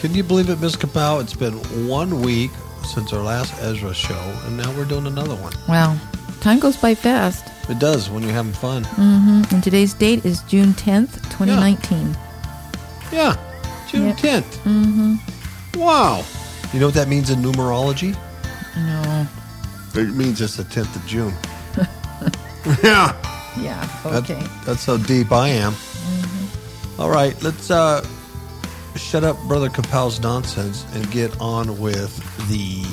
Can you believe it, Ms. Kapow? It's been one week since our last Ezra show, and now we're doing another one. Wow. Time goes by fast. It does when you're having fun. Mm-hmm. And today's date is June 10th, 2019. Yeah, June Yep. 10th. Mm-hmm. Wow. You know what that means in numerology? No. It means it's the 10th of June. yeah. Yeah. That- Okay. that's how deep I am. Mm-hmm. All right, let's uh, shut up Brother Capel's nonsense and get on with the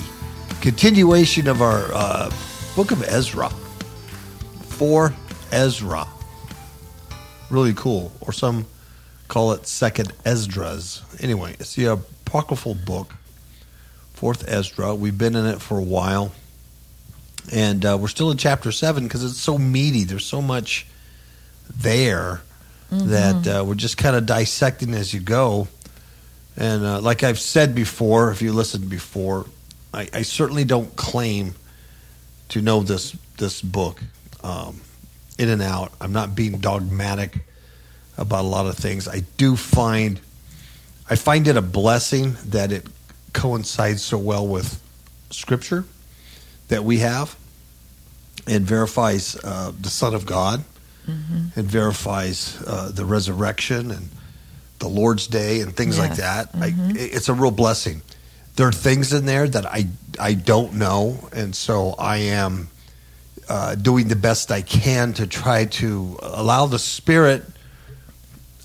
continuation of our uh, book of Ezra. For Ezra. Really cool. Or some call it Second Esdras. Anyway, it's the apocryphal book, Fourth Ezra. We've been in it for a while. And uh, we're still in chapter 7 because it's so meaty. There's so much there that uh, we're just kind of dissecting as you go. And uh, like I've said before, if you listened before, I, I certainly don't claim to know this this book um, in and out. I'm not being dogmatic about a lot of things. I do find I find it a blessing that it coincides so well with Scripture that we have and verifies uh, the Son of God and verifies uh, the resurrection and the Lord's Day and things like that. I, it's a real blessing. There are things in there that I I don't know, and so I am uh, doing the best I can to try to allow the Spirit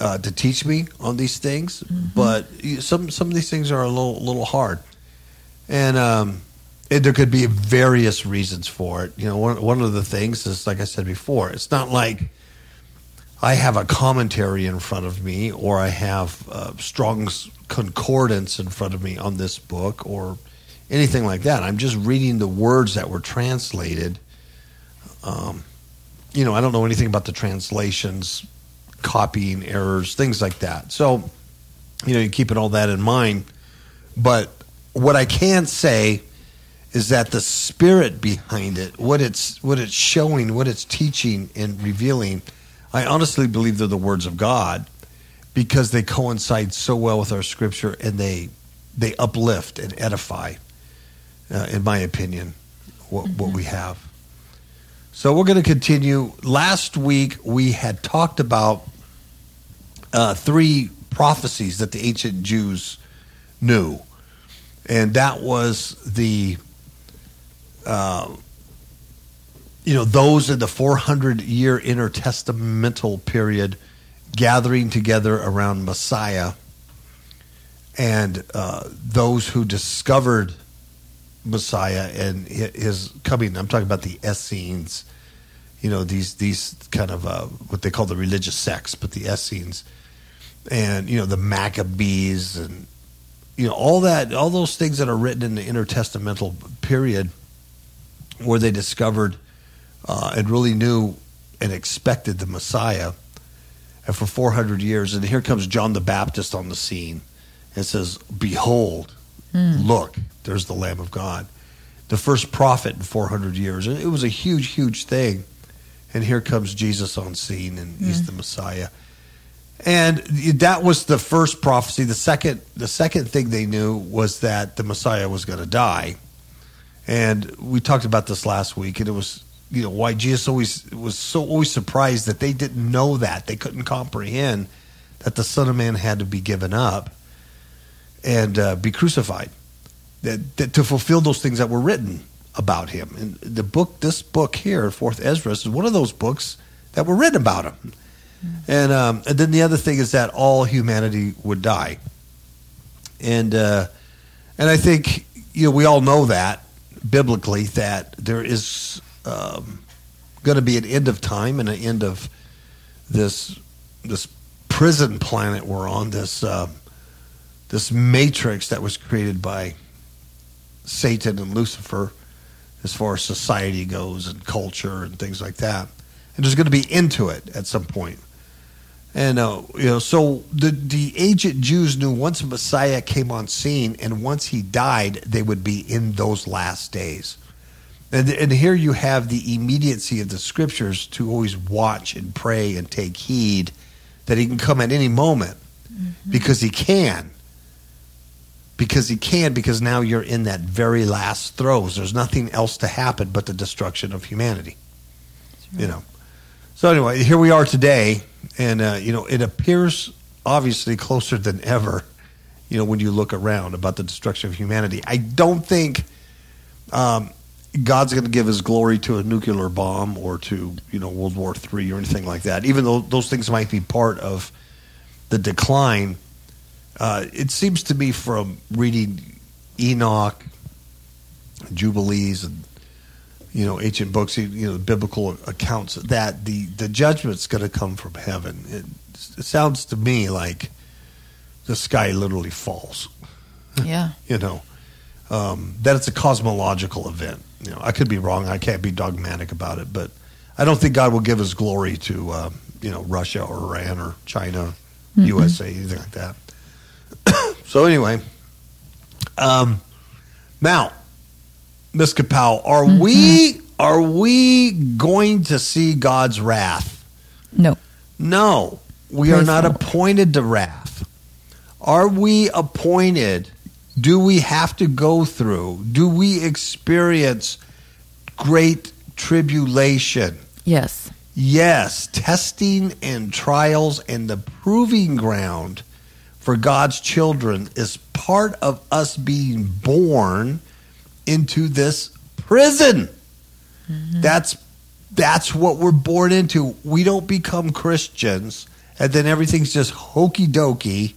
uh, to teach me on these things. But some some of these things are a little little hard, and um, and there could be various reasons for it. You know, one one of the things is like I said before, it's not like I have a commentary in front of me or I have uh, Strong's concordance in front of me on this book or anything like that. I'm just reading the words that were translated. Um, you know, I don't know anything about the translations, copying errors, things like that. So, you know, you're keeping all that in mind. But what I can say is that the spirit behind it, what it's what it's showing, what it's teaching and revealing, I honestly believe they're the words of God because they coincide so well with our scripture and they they uplift and edify, uh, in my opinion, what, what we have. So we're going to continue. Last week we had talked about uh, three prophecies that the ancient Jews knew, and that was the uh, you know those in the 400 year intertestamental period gathering together around Messiah and uh, those who discovered Messiah and his coming. I'm talking about the Essenes, you know these these kind of uh, what they call the religious sects, but the Essenes, and you know the Maccabees and you know all that all those things that are written in the intertestamental period where they discovered uh, and really knew and expected the Messiah and for 400 years. And here comes John the Baptist on the scene and says behold look there's the lamb of God. The first prophet in 400 years. And it was a huge huge thing. And here comes Jesus on scene and he's the Messiah. And that was the first prophecy. The second the second thing they knew was that the Messiah was going to die. And we talked about this last week, and it was you know why Jesus always was so always surprised that they didn't know that they couldn't comprehend that the Son of Man had to be given up and uh, be crucified, that, that to fulfill those things that were written about him. And the book, this book here, Fourth Ezra, is one of those books that were written about him. And um, and then the other thing is that all humanity would die, and uh, and I think you know we all know that biblically that there is um, going to be an end of time and an end of this this prison planet we're on this uh, this matrix that was created by Satan and Lucifer as far as society goes and culture and things like that. And there's going to be into it at some point. And uh, you know so the the ancient Jews knew once Messiah came on scene and once he died they would be in those last days and, and here you have the immediacy of the scriptures to always watch and pray and take heed that he can come at any moment because he can. because he can because now you're in that very last throes. There's nothing else to happen but the destruction of humanity. You know. So anyway, here we are today, and uh, you know it appears obviously closer than ever. You know when you look around about the destruction of humanity. I don't think um, God's going to give His glory to a nuclear bomb or to you know World War III or anything like that. Even though those things might be part of the decline, uh, it seems to me from reading Enoch, Jubilees, and you know ancient books, you know biblical accounts that the the judgment's going to come from heaven. It, it sounds to me like the sky literally falls. Yeah. you know um, that it's a cosmological event. You know, I could be wrong. I can't be dogmatic about it, but I don't think God will give His glory to uh, you know Russia or Iran or China, USA, anything like that. so anyway, um, now, Miss Kapow, are we are we going to see God's wrath? No. No, we Praise are not God. appointed to wrath. Are we appointed? Do we have to go through? Do we experience great tribulation? Yes. Yes, testing and trials and the proving ground for God's children is part of us being born into this prison. Mm-hmm. That's that's what we're born into. We don't become Christians and then everything's just hokey dokey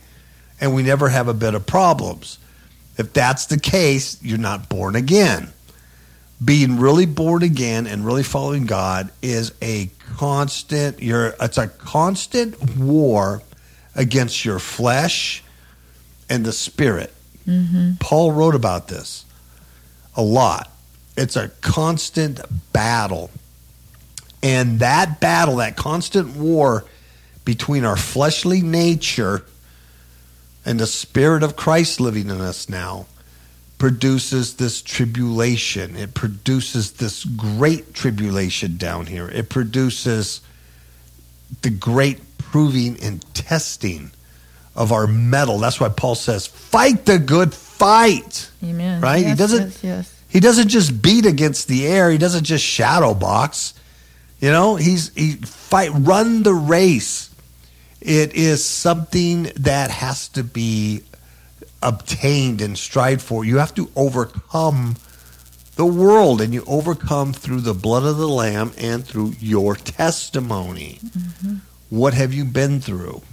and we never have a bit of problems. If that's the case, you're not born again. Being really born again and really following God is a constant you're it's a constant war against your flesh and the spirit. Mm-hmm. Paul wrote about this a lot. It's a constant battle. And that battle, that constant war between our fleshly nature and the Spirit of Christ living in us now produces this tribulation. It produces this great tribulation down here. It produces the great proving and testing of our mettle. That's why Paul says, fight the good fight. Amen. Right? He doesn't- Yes, yes. He doesn't just beat against the air. He doesn't just shadow box. You know, he's he fight run the race. It is something that has to be obtained and strive for. You have to overcome the world, and you overcome through the blood of the Lamb and through your testimony. Mm-hmm. What have you been through?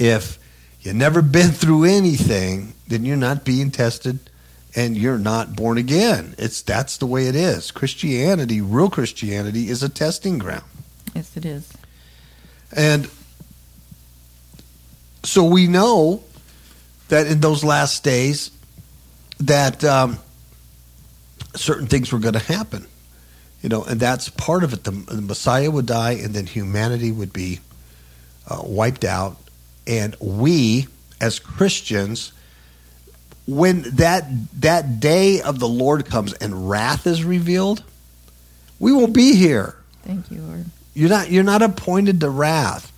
If you've never been through anything, then you're not being tested and you're not born again. It's that's the way it is. Christianity, real Christianity is a testing ground. Yes, it is. And so we know that in those last days that um, certain things were going to happen. You know, and that's part of it. The, the Messiah would die, and then humanity would be uh, wiped out. And we, as Christians, when that that day of the Lord comes and wrath is revealed, we won't be here. Thank you, Lord. You're not you're not appointed to wrath.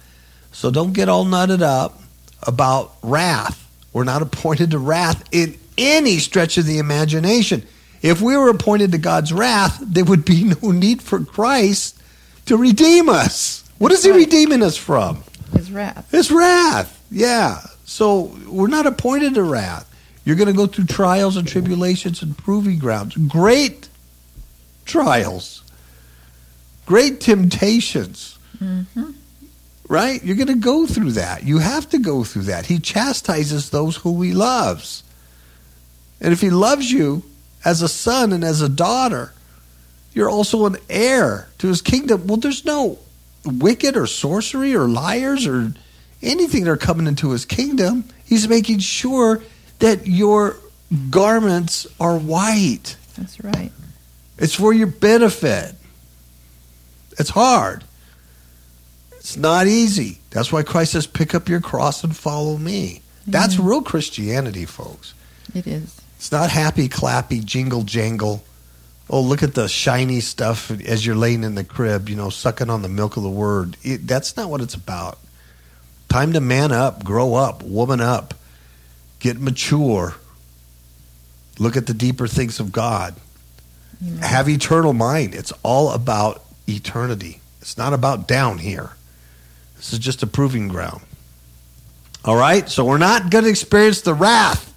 So don't get all nutted up about wrath. We're not appointed to wrath in any stretch of the imagination. If we were appointed to God's wrath, there would be no need for Christ to redeem us. What is he redeeming us from? His wrath. It's wrath. Yeah. So we're not appointed to wrath. You're going to go through trials and tribulations and proving grounds. Great trials. Great temptations. Mm-hmm. Right? You're going to go through that. You have to go through that. He chastises those who he loves. And if he loves you as a son and as a daughter, you're also an heir to his kingdom. Well, there's no wicked or sorcery or liars or anything that are coming into his kingdom. He's making sure that your garments are white. That's right. It's for your benefit. It's hard. It's not easy. That's why Christ says, pick up your cross and follow me. That's real Christianity, folks. It is. It's not happy, clappy, jingle, jangle. Oh, look at the shiny stuff as you're laying in the crib, you know, sucking on the milk of the word. It, that's not what it's about. Time to man up, grow up, woman up. get mature, look at the deeper things of God, Amen. have eternal mind. It's all about eternity. It's not about down here. This is just a proving ground. All right? So we're not going to experience the wrath.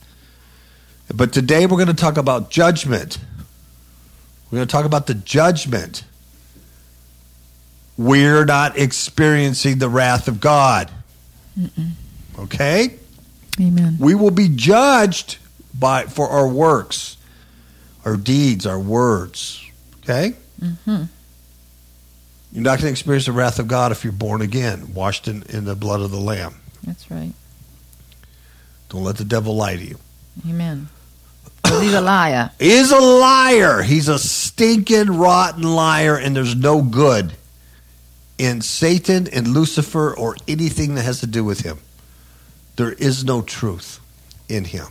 But today we're going to talk about judgment. We're going to talk about the judgment. We're not experiencing the wrath of God. Okay? Amen. We will be judged by for our works, our deeds, our words. Okay? hmm You're not going to experience the wrath of God if you're born again, washed in, in the blood of the Lamb. That's right. Don't let the devil lie to you. Amen. he's a liar. He's a liar. He's a stinking, rotten liar, and there's no good in Satan and Lucifer or anything that has to do with him. There is no truth in him.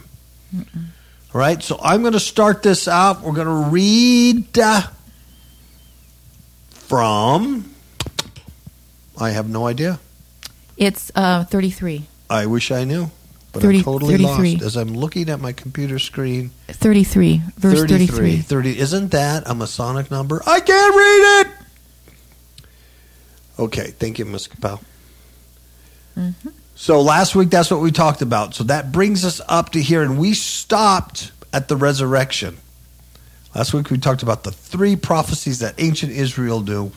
All right, so I'm going to start this out. We're going to read uh, from. I have no idea. It's uh, 33. I wish I knew, but 30 I'm totally 33. lost as I'm looking at my computer screen. 33. Verse 33. 30. Isn't that a Masonic number? I can't read it. Okay, thank you, Ms. Capel. Mhm. So last week, that's what we talked about. So that brings us up to here, and we stopped at the resurrection. Last week, we talked about the three prophecies that ancient Israel knew.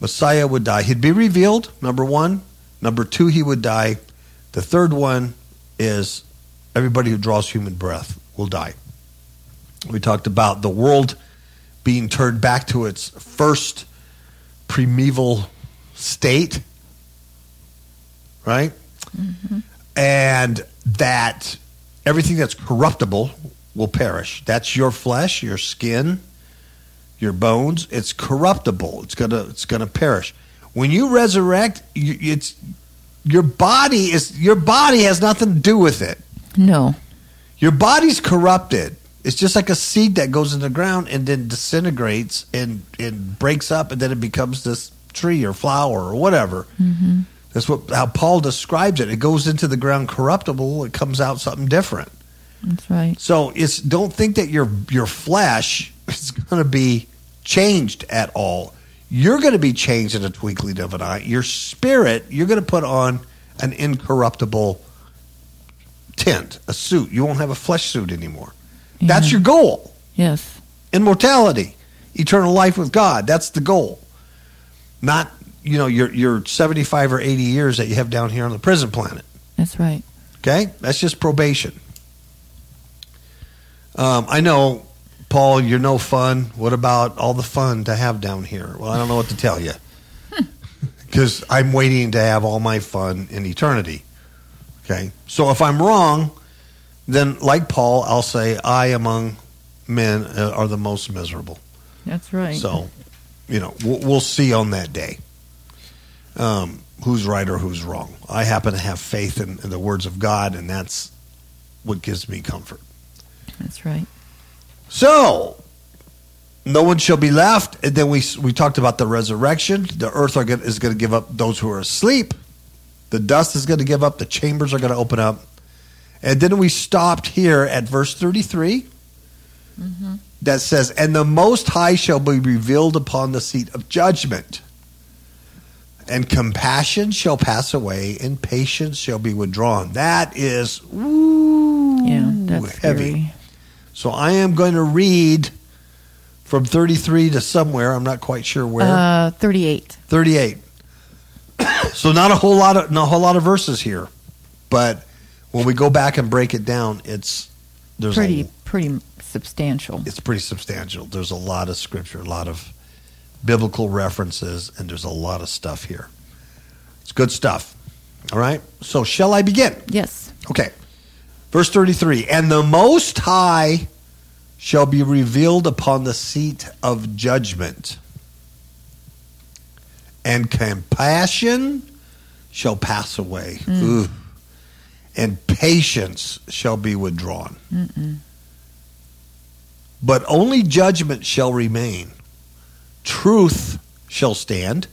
Messiah would die. He'd be revealed, number one. Number two, he would die. The third one is everybody who draws human breath will die. We talked about the world being turned back to its first primeval state, right? Mm-hmm. And that everything that's corruptible will perish. That's your flesh, your skin, your bones. It's corruptible. It's gonna it's gonna perish. When you resurrect, you, it's your body is your body has nothing to do with it. No. Your body's corrupted. It's just like a seed that goes in the ground and then disintegrates and, and breaks up and then it becomes this tree or flower or whatever. hmm That's what how Paul describes it. It goes into the ground corruptible, it comes out something different. That's right. So it's don't think that your your flesh is going to be changed at all. You're going to be changed in a twinkling of an eye. Your spirit, you're going to put on an incorruptible tint, a suit. You won't have a flesh suit anymore. That's your goal. Yes. Immortality, eternal life with God. That's the goal. Not, you know, your your 75 or 80 years that you have down here on the prison planet. That's right. Okay, that's just probation. Um, I know, Paul, you're no fun. What about all the fun to have down here? Well, I don't know what to tell you because I'm waiting to have all my fun in eternity. Okay, so if I'm wrong, then like Paul, I'll say I among men uh, are the most miserable. That's right. So, you know, we'll, we'll see on that day um, who's right or who's wrong. I happen to have faith in, in the words of God, and that's what gives me comfort. That's right. So, no one shall be left. And then we we talked about the resurrection. The earth are gonna, is going to give up those who are asleep. The dust is going to give up. The chambers are going to open up. And then we stopped here at verse 33 hmm that says, And the Most High shall be revealed upon the seat of judgment. And compassion shall pass away, and patience shall be withdrawn. That is ooh, Yeah. That's heavy. very. So I am going to read from 33 to somewhere. I'm not quite sure where. Uh, 38. 38. so not a whole lot of not a whole lot of verses here, but when we go back and break it down, it's there's Pretty, a, pretty substantial. it's pretty substantial. There's a lot of scripture, a lot of biblical references, and there's a lot of stuff here. It's good stuff. All right. So shall I begin? Yes. Okay. Verse 33 And the Most High shall be revealed upon the seat of judgment, and compassion shall pass away, mm. Ooh. and patience shall be withdrawn. Mm-mm. But only judgment shall remain. Truth shall stand.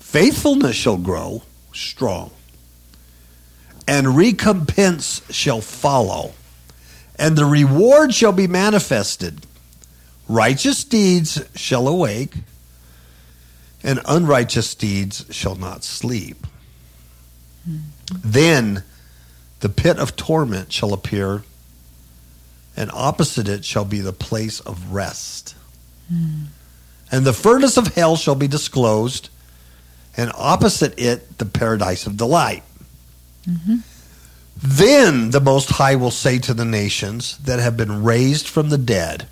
Faithfulness shall grow strong. And recompense shall follow, and the reward shall be manifested. Righteous deeds shall awake, and unrighteous deeds shall not sleep. Then the pit of torment shall appear, and opposite it shall be the place of rest. And the furnace of hell shall be disclosed, and opposite it the paradise of delight. Then the Most High will say to the nations that have been raised from the dead,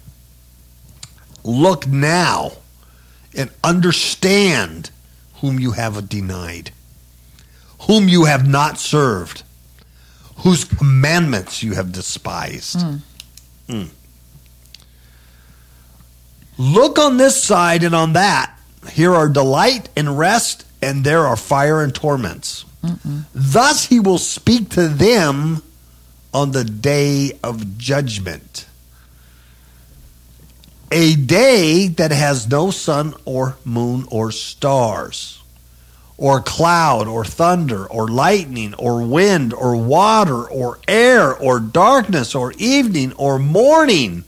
Look now and understand whom you have denied, whom you have not served, whose commandments you have despised. Mm. Look on this side and on that. Here are delight and rest, and there are fire and torments. Thus he will speak to them on the day of judgment. A day that has no sun or moon or stars, or cloud or thunder or lightning or wind or water or air or darkness or evening or morning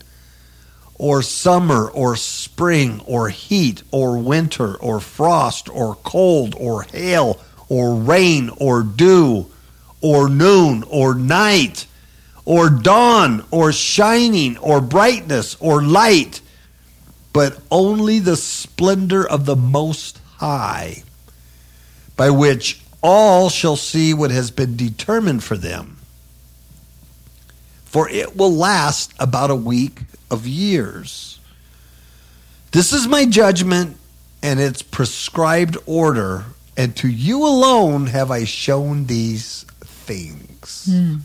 or summer or spring or heat or winter or frost or cold or hail or rain or dew or noon or night or dawn or shining or brightness or light, but only the splendor of the Most High, by which all shall see what has been determined for them. For it will last about a week of years. This is my judgment and its prescribed order, and to you alone have I shown these things. Hmm.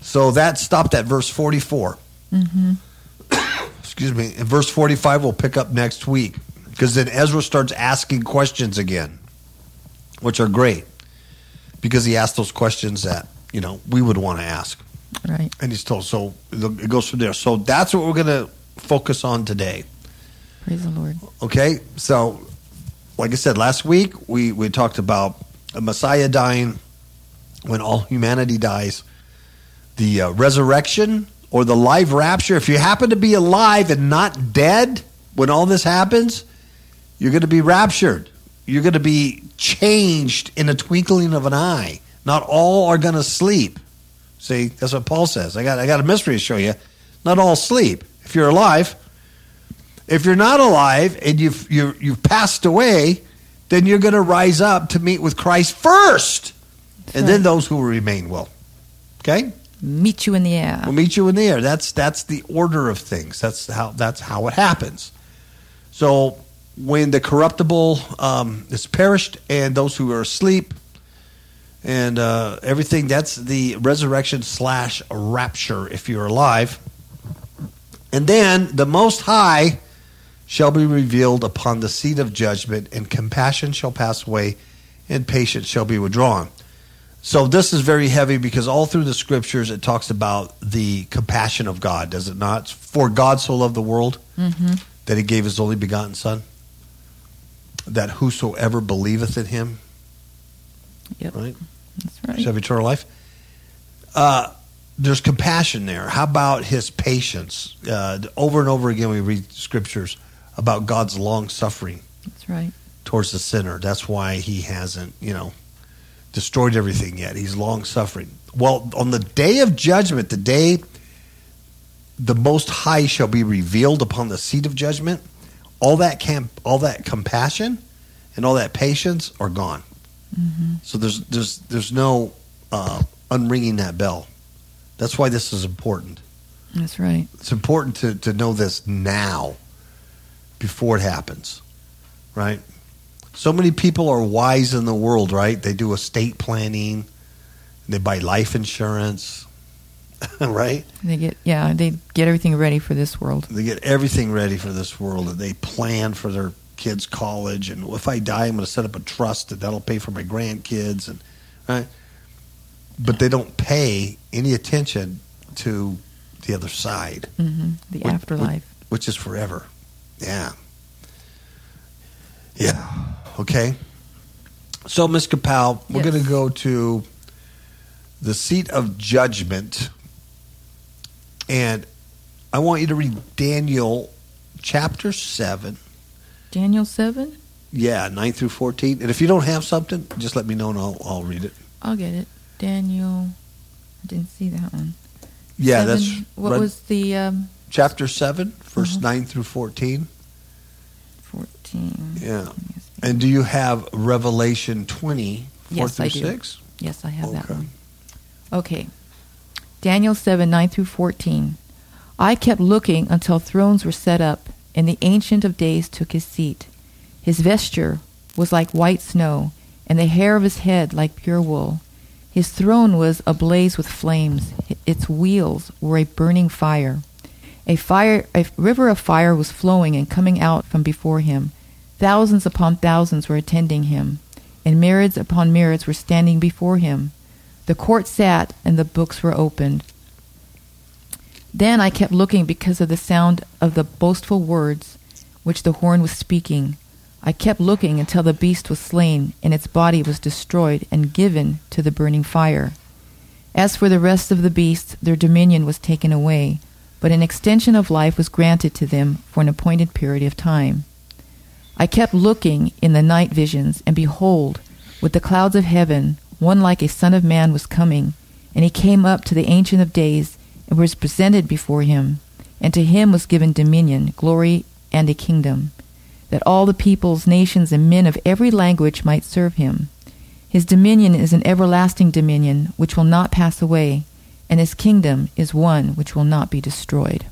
So that stopped at verse 44. Mm-hmm. Excuse me. And verse 45 we'll pick up next week because then Ezra starts asking questions again, which are great because he asked those questions that, you know, we would want to ask Right. and he's told. So it goes from there. So that's what we're going to focus on today. Praise the Lord. Okay, so like I said last week, we we talked about a Messiah dying when all humanity dies, the uh, resurrection or the live rapture. If you happen to be alive and not dead when all this happens, you're going to be raptured. You're going to be changed in a twinkling of an eye. Not all are going to sleep. See, that's what Paul says. I got I got a mystery to show you. Not all sleep. If you're alive, if you're not alive and you've you you've passed away, then you're going to rise up to meet with Christ first, and then those who remain will. Okay, Meet you in the air. we'll meet you in the air. That's that's the order of things. That's how that's how it happens. So when the corruptible um, is perished and those who are asleep and uh, everything, that's the resurrection slash rapture if you're alive. And then the Most High shall be revealed upon the seat of judgment, and compassion shall pass away, and patience shall be withdrawn. So this is very heavy because all through the scriptures it talks about the compassion of God, does it not? For God so loved the world that he gave his only begotten Son, that whosoever believeth in him, Yep. right, That's shall right. have eternal life. Uh, there's compassion there. How about his patience? Uh, over and over again, we read scriptures about God's long suffering That's right. towards the sinner. That's why he hasn't, you know, destroyed everything yet. He's long suffering. Well, on the day of judgment, the day the Most High shall be revealed upon the seat of judgment, all that camp, all that compassion, and all that patience are gone. So there's there's there's no uh, unringing that bell. That's why this is important. That's right. It's important to, to know this now before it happens, right? So many people are wise in the world, right? They do estate planning, they buy life insurance, right? They get yeah. They get everything ready for this world. They get everything ready for this world and they plan for their kids' college. And if I die, I'm going to set up a trust and that'll pay for my grandkids. And right, but they don't pay any attention to the other side. hmm The What- afterlife. which is forever. Yeah. Yeah. Okay. So, Ms. Kapow, we're Yes. going to go to the seat of judgment. And I want you to read Daniel chapter 7. Daniel 7? Yeah, 9 through 14. And if you don't have something, just let me know and I'll, I'll read it. I'll get it. Daniel. I didn't see that one. Yeah, Seven- that's What read- was the um, chapter 7, verse Uh-huh. 9 through 14. 14? Yeah. Let me see. And do you have Revelation 20, 4 Yes, through I do. 6? Yes, I have that one. Okay. Daniel 7 9 through 14. I kept looking until thrones were set up, and the Ancient of Days took his seat. His vesture was like white snow, and the hair of his head like pure wool. His throne was ablaze with flames, its wheels were a burning fire. A fire a river of fire was flowing and coming out from before him. Thousands upon thousands were attending him, and myriads upon myriads were standing before him. The court sat, and the books were opened. Then I kept looking because of the sound of the boastful words which the horn was speaking. I kept looking until the beast was slain, and its body was destroyed and given to the burning fire. As for the rest of the beasts, their dominion was taken away, but an extension of life was granted to them for an appointed period of time. I kept looking in the night visions, and behold, with the clouds of heaven, one like a son of man was coming, and he came up to the Ancient of Days, and was presented before him. And to him was given dominion, glory, and a kingdom, that all the peoples, nations, and men of every language might serve him. His dominion is an everlasting dominion which will not pass away, and his kingdom is one which will not be destroyed.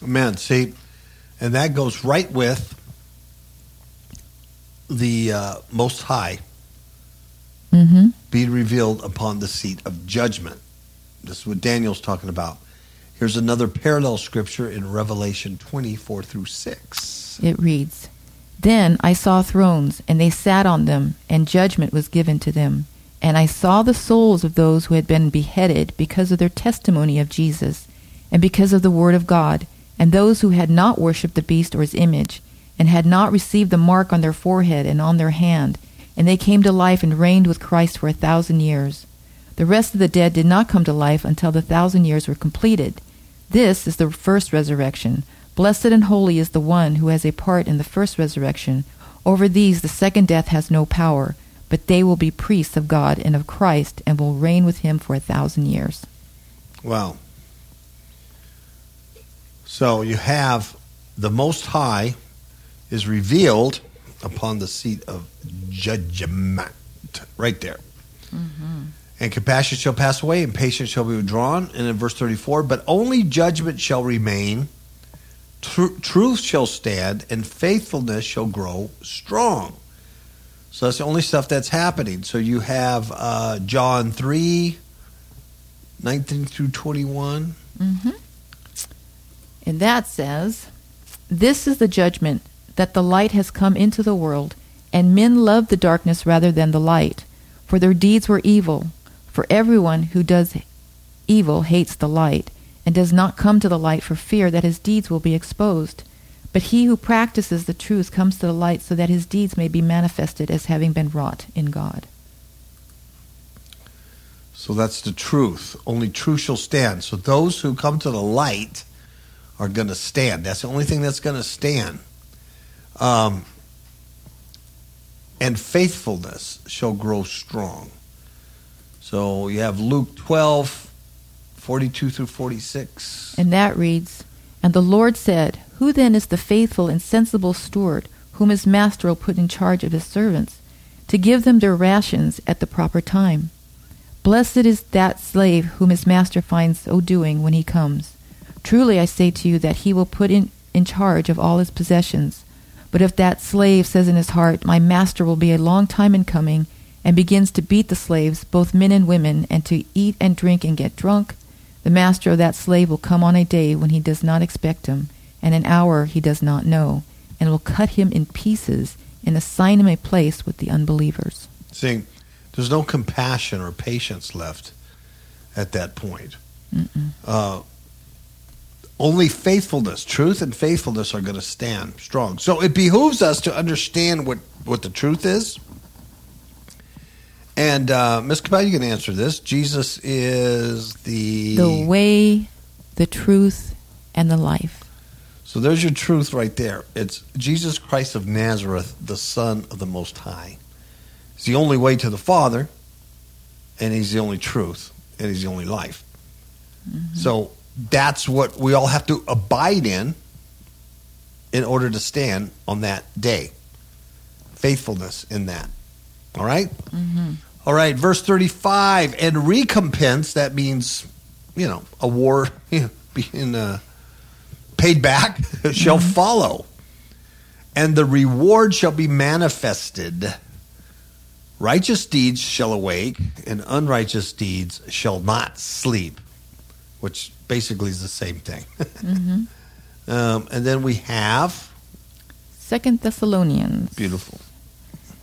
Amen. See, and that goes right with the uh, Most High Mm-hmm. being revealed upon the seat of judgment. This is what Daniel's talking about. Here's another parallel scripture in Revelation 24 through 6. It reads Then I saw thrones, and they sat on them, and judgment was given to them. And I saw the souls of those who had been beheaded because of their testimony of Jesus, and because of the word of God, and those who had not worshipped the beast or his image, and had not received the mark on their forehead and on their hand, and they came to life and reigned with Christ for a thousand years. The rest of the dead did not come to life until the thousand years were completed. This is the first resurrection. Blessed and holy is the one who has a part in the first resurrection. Over these the second death has no power, but they will be priests of God and of Christ and will reign with him for a thousand years. Wow. So you have the Most High is revealed upon the seat of judgment. Right there. Mm-hmm. And compassion shall pass away, and patience shall be withdrawn. And in verse 34, but only judgment shall remain, tru- truth shall stand, and faithfulness shall grow strong. So that's the only stuff that's happening. So you have uh, John 3, 19 through 21. Mm-hmm. And that says, This is the judgment, that the light has come into the world, and men love the darkness rather than the light, for their deeds were evil. For everyone who does evil hates the light, and does not come to the light for fear that his deeds will be exposed. But he who practices the truth comes to the light so that his deeds may be manifested as having been wrought in God. So that's the truth. Only truth shall stand. So those who come to the light are going to stand. That's the only thing that's going to stand. Um, and faithfulness shall grow strong. So you have Luke 12, 42 through 46. And that reads, And the Lord said, Who then is the faithful and sensible steward, whom his master will put in charge of his servants, to give them their rations at the proper time? Blessed is that slave whom his master finds so doing when he comes. Truly I say to you that he will put in, in charge of all his possessions. But if that slave says in his heart, My master will be a long time in coming, and begins to beat the slaves, both men and women, and to eat and drink and get drunk, the master of that slave will come on a day when he does not expect him, and an hour he does not know, and will cut him in pieces and assign him a place with the unbelievers. See, there's no compassion or patience left at that point. Uh, only faithfulness, truth and faithfulness are going to stand strong. So it behooves us to understand what, what the truth is And uh, Ms. Cabell, you can answer this. Jesus is the The way, the truth, and the life. So there's your truth right there. It's Jesus Christ of Nazareth, the Son of the Most High. He's the only way to the Father, and He's the only truth, and He's the only life. So that's what we all have to abide in in order to stand on that day. Faithfulness in that. All right? All right, verse 35. And recompense, that means, you know, a war you know, being uh, paid back, shall follow. And the reward shall be manifested. Righteous deeds shall awake, and unrighteous deeds shall not sleep, which basically is the same thing. um, and then we have, Second Thessalonians. beautiful.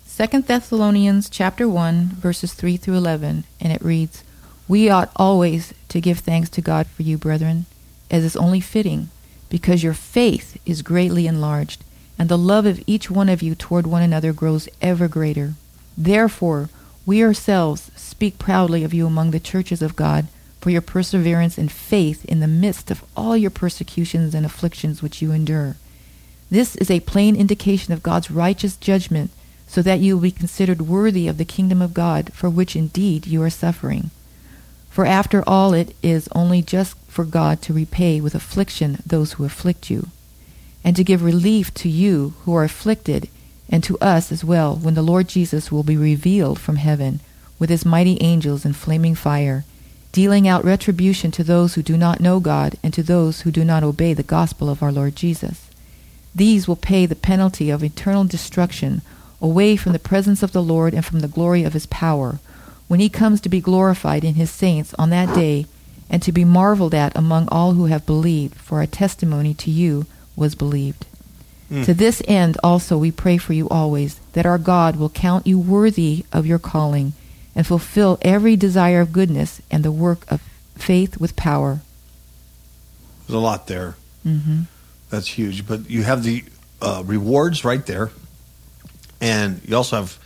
Second Thessalonians chapter 1 verses 3 through 11 and it reads We ought always to give thanks to God for you brethren as is only fitting because your faith is greatly enlarged and the love of each one of you toward one another grows ever greater therefore we ourselves speak proudly of you among the churches of God for your perseverance and faith in the midst of all your persecutions and afflictions which you endure this is a plain indication of God's righteous judgment, so that you will be considered worthy of the kingdom of God, for which indeed you are suffering. For after all, it is only just for God to repay with affliction those who afflict you, and to give relief to you who are afflicted, and to us as well, when the Lord Jesus will be revealed from heaven with his mighty angels in flaming fire, dealing out retribution to those who do not know God and to those who do not obey the gospel of our Lord Jesus. These will pay the penalty of eternal destruction away from the presence of the Lord and from the glory of his power, when he comes to be glorified in his saints on that day and to be marveled at among all who have believed, for our testimony to you was believed. Mm. To this end also we pray for you always, that our God will count you worthy of your calling and fulfill every desire of goodness and the work of faith with power. There's a lot there. hmm That's huge. But you have the uh, rewards right there, and you also have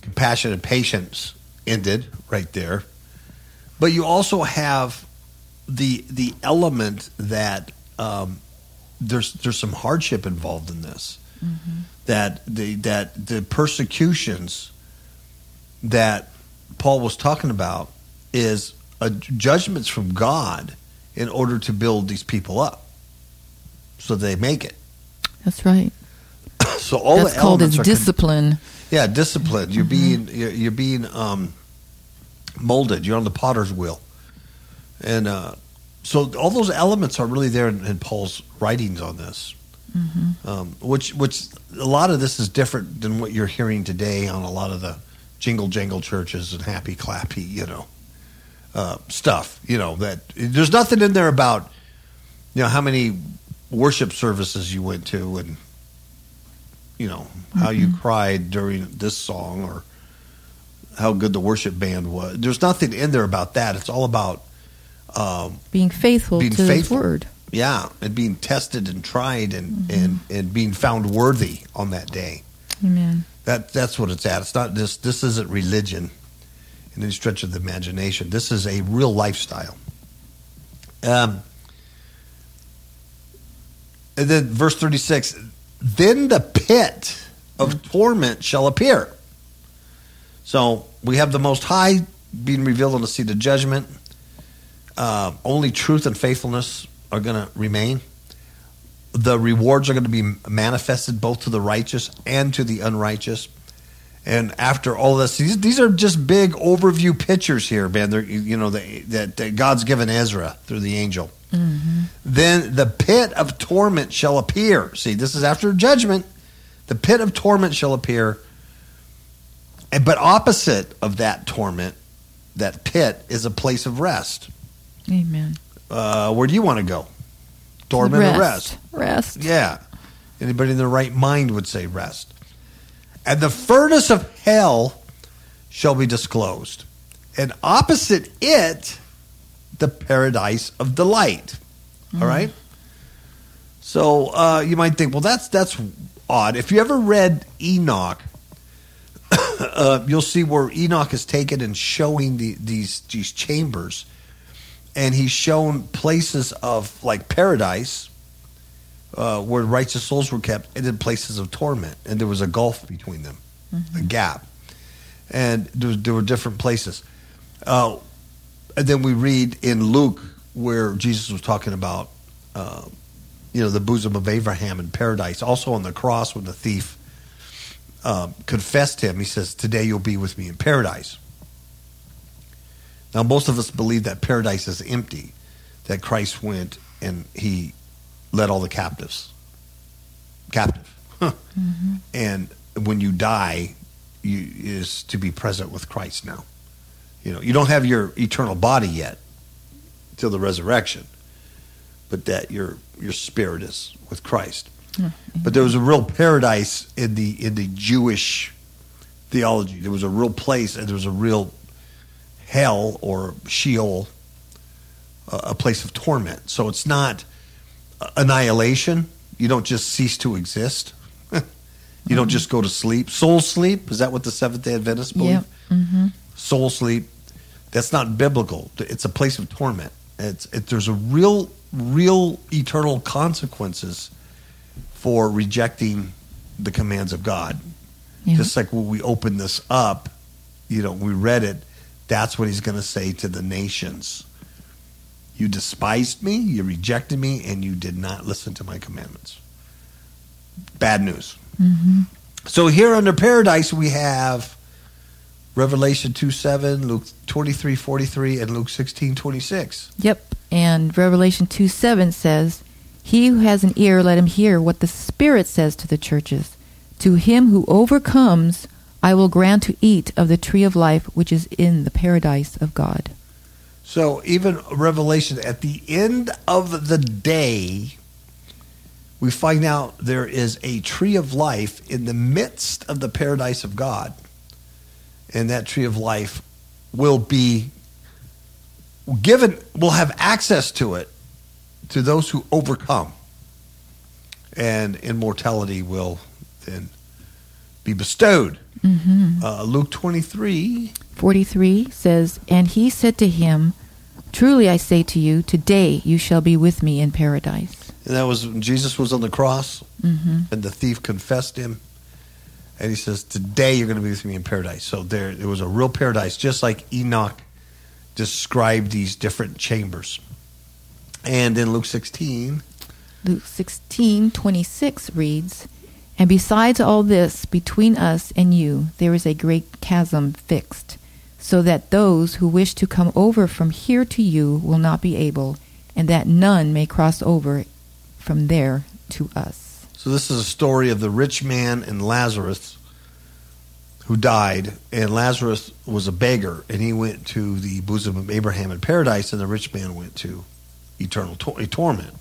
compassion and patience ended right there. But you also have the the element that um, there's there's some hardship involved in this. That the that the persecutions that Paul was talking about is a judgments from God in order to build these people up so they make it. That's right. So all That's the called elements as are con- discipline. Yeah, discipline. You're being you're, you're being um, molded. You're on the potter's wheel, and uh, so all those elements are really there in, in Paul's writings on this. Um, which which a lot of this is different than what you're hearing today on a lot of the jingle jangle churches and happy clappy, you know, uh, stuff. You know that there's nothing in there about you know how many worship services you went to and you know how you cried during this song or how good the worship band was. There's nothing in there about that. It's all about um, Being faithful Being to His faithful. word. yeah, and being tested and tried and, and, and being found worthy on that day. Amen. That that's what it's at. It's not this this isn't religion in any stretch of the imagination. This is a real lifestyle. Um and then verse 36 then the pit of torment shall appear. So we have the most high being revealed on the seat of judgment. Uh, only truth and faithfulness are going to remain. The rewards are going to be manifested both to the righteous and to the unrighteous. And after all this, these, these are just big overview pictures here, man. They're, you know, the, that, that God's given Ezra through the angel. Then the pit of torment shall appear. See, this is after judgment. The pit of torment shall appear. And, but opposite of that torment, that pit is a place of rest. Amen. Uh, where do you want to go? Torment or rest? Rest. Yeah. Anybody in their right mind would say rest. And the furnace of hell shall be disclosed. And opposite it, the paradise of delight. All right? So uh, you might think, well, that's that's odd. If you ever read Enoch, uh, you'll see where Enoch is taken and showing the, these these chambers, and he's shown places of like paradise, uh, where righteous souls were kept, and in places of torment, and there was a gulf between them, a gap, and there, was, there were different places. Uh, and then we read in Luke where Jesus was talking about, uh, you know, the bosom of Abraham in paradise. Also on the cross when the thief um, confessed him, he says, "Today you'll be with me in paradise." Now, most of us believe that paradise is empty, that Christ went and he led all the captives captive, mm-hmm. and when you die, you is to be present with Christ now. You know, you don't have your eternal body yet till the resurrection, but that your your spirit is with Christ. But there was a real paradise in the in the Jewish theology. There was a real place, and there was a real hell or Sheol, a a place of torment. So it's not annihilation. You don't just cease to exist. you don't just go to sleep. Soul sleep is that what the Seventh Day Adventists believe? Yep. Mm-hmm. soul sleep. That's not biblical. It's a place of torment. It's it, there's a real, real eternal consequences for rejecting the commands of God. Yeah. Just like when we open this up, you know, we read it. That's what He's going to say to the nations. You despised me, you rejected me, and you did not listen to my commandments. Bad news. Mm-hmm. So here under paradise, we have Revelation 2 7, Luke 23 43, and Luke 16 26. Yep. And Revelation 2 7 says, He who has an ear, let him hear what the Spirit says to the churches. To him who overcomes, I will grant to eat of the tree of life which is in the paradise of God. So even Revelation, at the end of the day, we find out there is a tree of life in the midst of the paradise of God. And that tree of life will be given, will have access to it to those who overcome. And immortality will then be bestowed. Uh, Luke 23. 43 says, And he said to him, Truly I say to you, today you shall be with me in paradise. And that was when Jesus was on the cross hmm and the thief confessed him. And he says, Today you're going to be with me in paradise. So there it was a real paradise, just like Enoch described these different chambers. And in Luke 16, Luke 16, 26 reads, And besides all this, between us and you, there is a great chasm fixed, so that those who wish to come over from here to you will not be able, and that none may cross over from there to us. so this is a story of the rich man and Lazarus who died. And Lazarus was a beggar, and he went to the bosom of Abraham in paradise, and the rich man went to eternal tor- torment.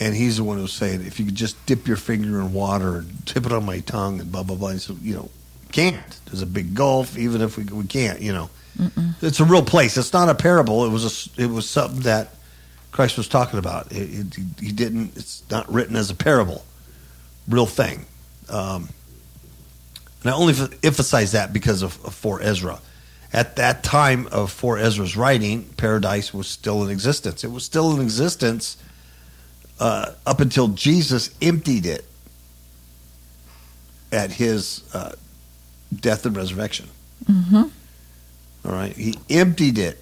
And he's the one who's saying, if you could just dip your finger in water and tip it on my tongue and blah, blah, blah. And so, you know, can't. There's a big gulf, even if we, we can't, you know. It's a real place. It's not a parable. It was a it was something that Christ was talking about. It, it, he didn't, it's not written as a parable. Real thing. Um, and I only f- emphasize that because of, of 4 Ezra. At that time of 4 Ezra's writing, paradise was still in existence. It was still in existence uh, up until Jesus emptied it at his uh, death and resurrection. Mm-hmm. All right, he emptied it.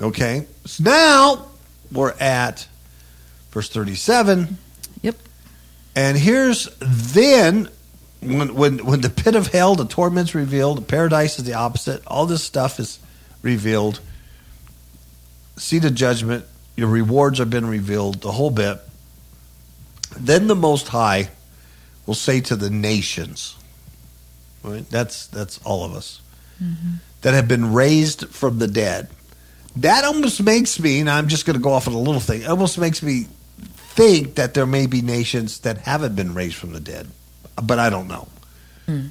Okay, so now we're at verse thirty-seven. Yep. And here's then when when when the pit of hell, the torment's revealed, the paradise is the opposite. All this stuff is revealed. Seat of judgment, your rewards have been revealed, the whole bit. Then the Most High will say to the nations, right? That's that's all of us that have been raised from the dead. That almost makes me, and I'm just going to go off on a little thing. It almost makes me think that there may be nations that haven't been raised from the dead, but I don't know.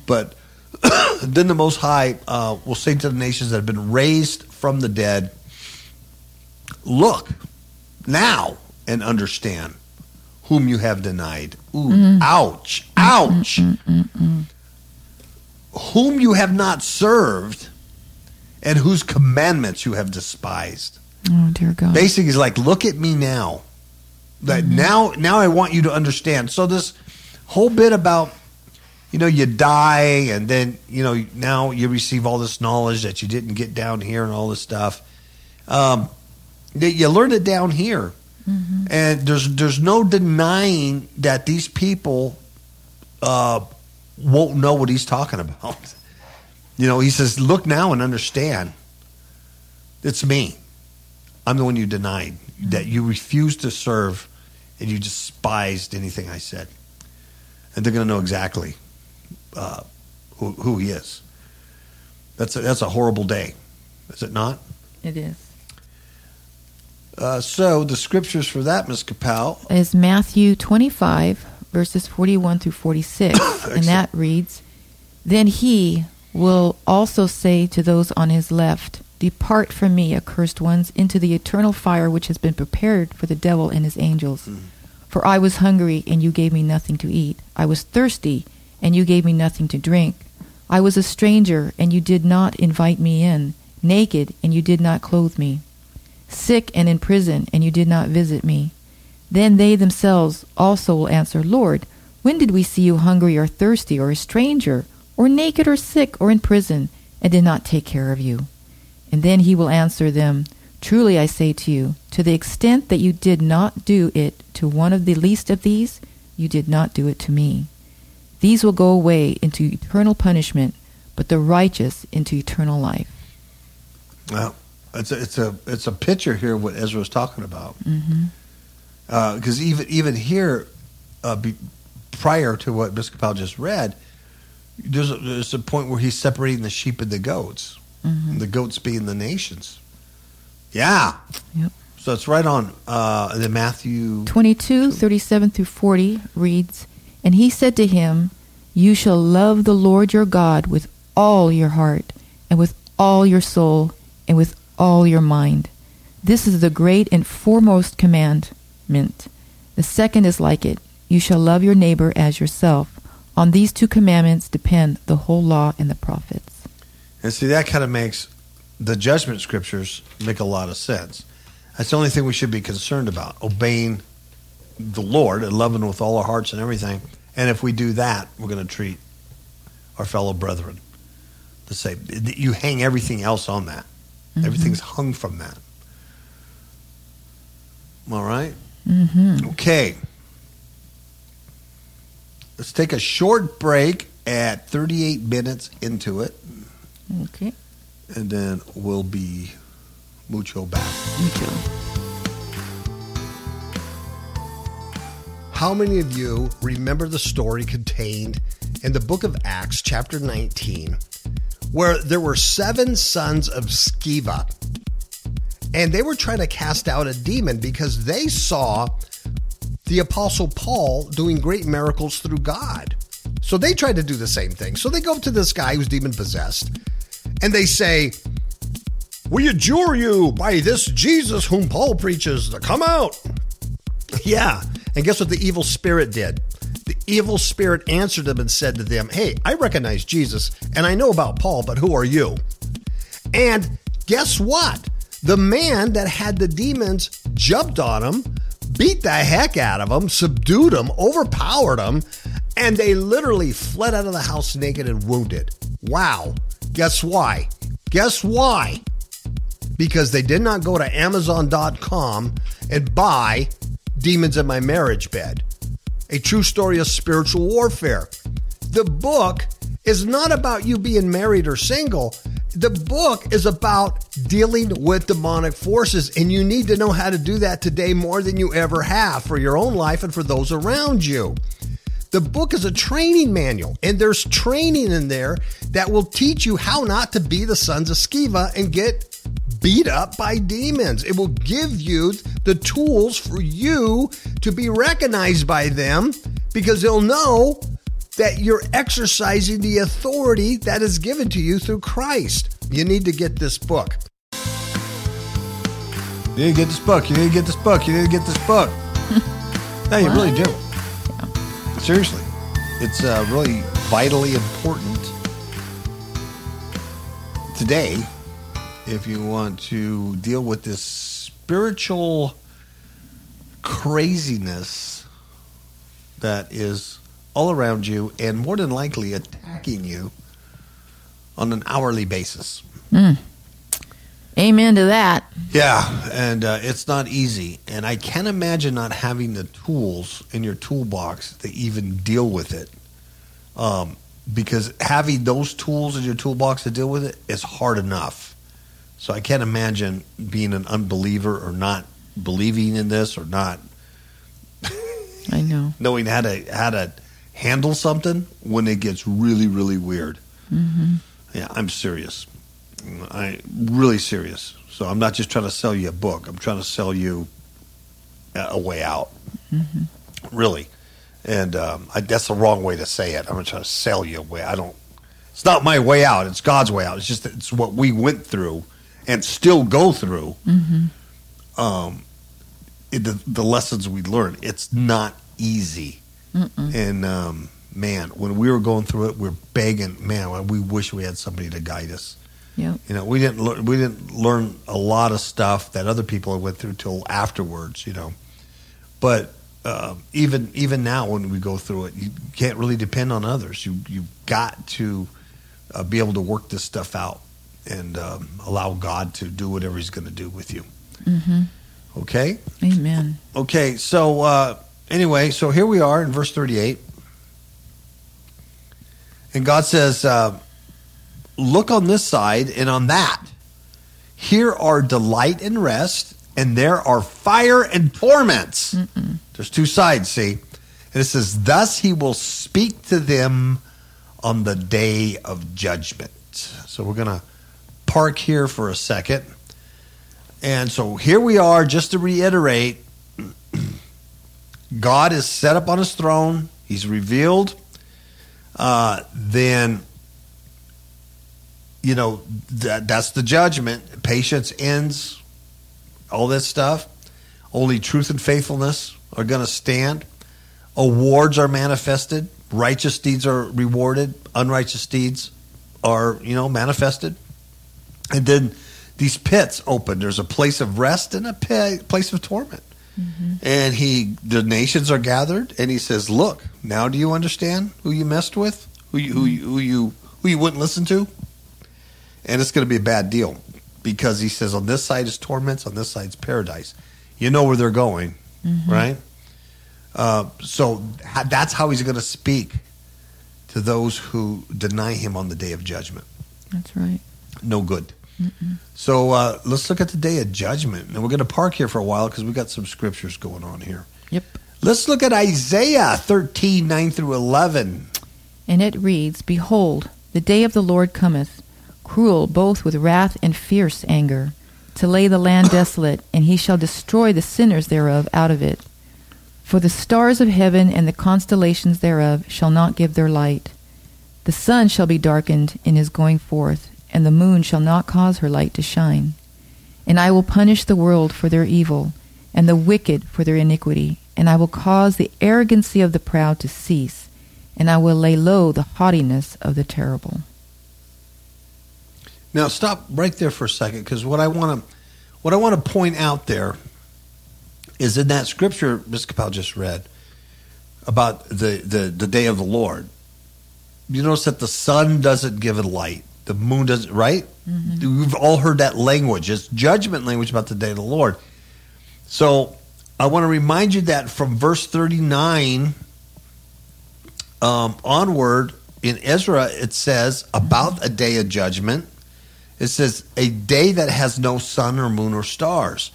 But then the Most High uh, will say to the nations that have been raised from the dead, "Look now and understand whom you have denied." Ooh, mm-hmm. ouch, mm-hmm. ouch. Mm-hmm. whom you have not served and whose commandments you have despised. Oh dear God. Basically, he's like, look at me now. That now, now I want you to understand. So this whole bit about, you know, you die and then you know now you receive all this knowledge that you didn't get down here and all this stuff. Um, you learn it down here, and there's there's no denying that these people uh, won't know what he's talking about. You know, he says, "Look now and understand. It's me. I'm the one you denied, that you refused to serve, and you despised anything I said." And they're going to know exactly uh, who, who he is. That's a, that's a horrible day, is it not? it is. Uh, so the scriptures for that, Miss Capel, Is Matthew 25 verses 41 through 46, and that reads, "Then he will also say to those on his left, Depart from me, accursed ones, into the eternal fire which has been prepared for the devil and his angels. For I was hungry, and you gave me nothing to eat. I was thirsty, and you gave me nothing to drink. I was a stranger, and you did not invite me in, naked, and you did not clothe me, sick and in prison, and you did not visit me. Then they themselves also will answer, Lord, when did we see you hungry or thirsty or a stranger, or naked or sick or in prison, and did not take care of you? And then he will answer them, Truly I say to you, to the extent that you did not do it to one of the least of these, you did not do it to me. These will go away into eternal punishment, but the righteous into eternal life. well, it's a, it's a it's a picture here of what Ezra was talking about. because even even here, uh, be, prior to what Miss Capel just read, there's a, there's a point where he's separating the sheep and the goats, hmm the goats being the nations. Yeah. Yep. So it's right on uh, the Matthew. 22, 37 through 40 reads, And he said to him, You shall love the Lord your God with all your heart, and with all your soul, and with all your mind. This is the great and foremost commandment. The second is like it You shall love your neighbor as yourself. On these two commandments depend the whole law and the prophets. And see, that kind of makes the judgment scriptures make a lot of sense. That's the only thing we should be concerned about obeying the Lord and loving with all our hearts and everything. And if we do that, we're going to treat our fellow brethren the same. You hang everything else on that, Mhm. everything's hung from that. All right? Mm-hmm. Okay. Let's take a short break at 38 minutes into it Okay. and then we'll be mucho back. Too. How many of you remember the story contained in the book of Acts, chapter 19, where there were seven sons of And they were trying to cast out a demon because they saw the apostle Paul doing great miracles through God. So they tried to do the same thing. So they go up to this guy who's demon possessed and they say, We adjure you by this Jesus whom Paul preaches to come out. Yeah. And guess what the evil spirit did? The evil spirit answered them and said to them, Hey, I recognize Jesus and I know about Paul, but who are you? And guess what? The man that had the demons jumped on him, beat the heck out of him, subdued him, overpowered him, and they literally fled out of the house naked and wounded. Wow. Guess why? Guess why? Because they did not go to Amazon.com and buy Demons in My Marriage Bed, a true story of spiritual warfare. The book is not about you being married or single. The book is about dealing with demonic forces, and you need to know how to do that today more than you ever have for your own life and for those around you. The book is a training manual, and there's training in there that will teach you how not to be the sons of Sceva and get beat up by demons. It will give you the tools for you to be recognized by them because they'll know that you're exercising the authority that is given to you through Christ. You need to get this book. You need to get this book. You need to get this book. You need to get this book. no, you really do. Seriously. It's uh, really vitally important today, if you want to deal with this spiritual craziness that is all around you and more than likely attacking you on an hourly basis. Mm. Amen to that. Yeah, and uh, it's not easy. And I can't imagine not having the tools in your toolbox to even deal with it. Um, because having those tools in your toolbox to deal with it is hard enough. So I can't imagine being an unbeliever or not believing in this or not I know. knowing how to how to handle something when it gets really really weird. hmm Yeah, I'm serious. I really serious. So I'm not just trying to sell you a book. I'm trying to sell you a way out. hmm Really, and um, I, that's the wrong way to say it. I'm not trying to sell you a way. I don't. It's not my way out. It's God's way out. It's just it's what we went through and still go through. hmm Um, it, the the lessons we learned. It's not easy. Mm-mm. And um, man, when we were going through it, we are begging. Man, we wish we had somebody to guide us. Yep. You know, we didn't learn, we didn't learn a lot of stuff that other people went through till afterwards. You know, but uh, even even now when we go through it, you can't really depend on others. You you got to uh, be able to work this stuff out and um, allow God to do whatever He's going to do with you. hmm Okay. Amen. Okay, so uh, anyway, so here we are in verse 38. And God says, uh, Look on this side and on that. Here are delight and rest, and there are fire and torments. Mm-mm. There's two sides, see? And it says, Thus he will speak to them on the day of judgment. So we're going to park here for a second. And so here we are, just to reiterate God is set up on his throne, he's revealed. Uh, then, you know, that, that's the judgment. Patience ends, all this stuff. Only truth and faithfulness are going to stand. Awards are manifested. Righteous deeds are rewarded. Unrighteous deeds are, you know, manifested. And then these pits open. There's a place of rest and a pit, place of torment. Hmm And he, the nations are gathered, and he says, "Look, now do you understand who you messed with, who you, who you, who you, who you wouldn't listen to?" And it's going to be a bad deal because he says, "On this side is torments, on this side is paradise." You know where they're going, Mhm. right? Uh, so that's how he's going to speak to those who deny him on the day of judgment. That's right. No good. Mm-mm. So uh, let's look at the day of judgment. And we're going to park here for a while because we've got some scriptures going on here. Yep. Let's look at Isaiah 13, 9 through 11. And it reads, Behold, the day of the Lord cometh, cruel both with wrath and fierce anger, to lay the land desolate, and he shall destroy the sinners thereof out of it. For the stars of heaven and the constellations thereof shall not give their light. The sun shall be darkened in his going forth, and the moon shall not cause her light to shine. And I will punish the world for their evil, and the wicked for their iniquity, and I will cause the arrogancy of the proud to cease, and I will lay low the haughtiness of the terrible. Now stop right there for a second because what I want to what I want to point out there is in that scripture Ms. Capel just read about the, the, the day of the Lord. You notice that the sun doesn't give it light. The moon doesn't, right? Mhm. We've all heard that language. It's judgment language about the day of the Lord. So I want to remind you that from verse 39 um, onward in Ezra, it says about a day of judgment. It says a day that has no sun or moon or stars.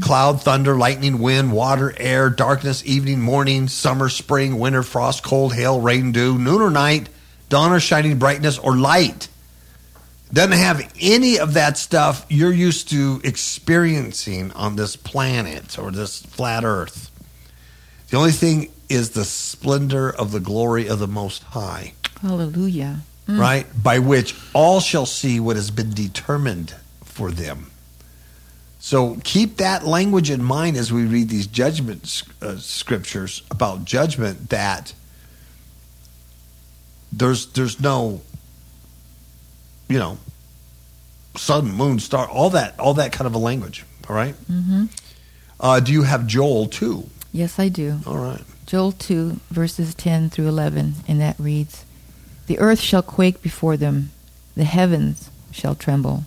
Cloud, thunder, lightning, wind, water, air, darkness, evening, morning, summer, spring, winter, frost, cold, hail, rain, dew, noon or night, dawn or shining brightness or light. Doesn't have any of that stuff you're used to experiencing on this planet or this flat earth. The only thing is the splendor of the glory of the Most High, Hallelujah. Mm. right? By which all shall see what has been determined for them. So keep that language in mind as we read these judgment uh, scriptures about judgment. That there's there's no, you know, sun, moon, star, all that, all that kind of a language. All right? hmm Uh, do you have Joel too? Yes, I do. All right. Joel 2, verses 10 through 11, and that reads The earth shall quake before them, the heavens shall tremble,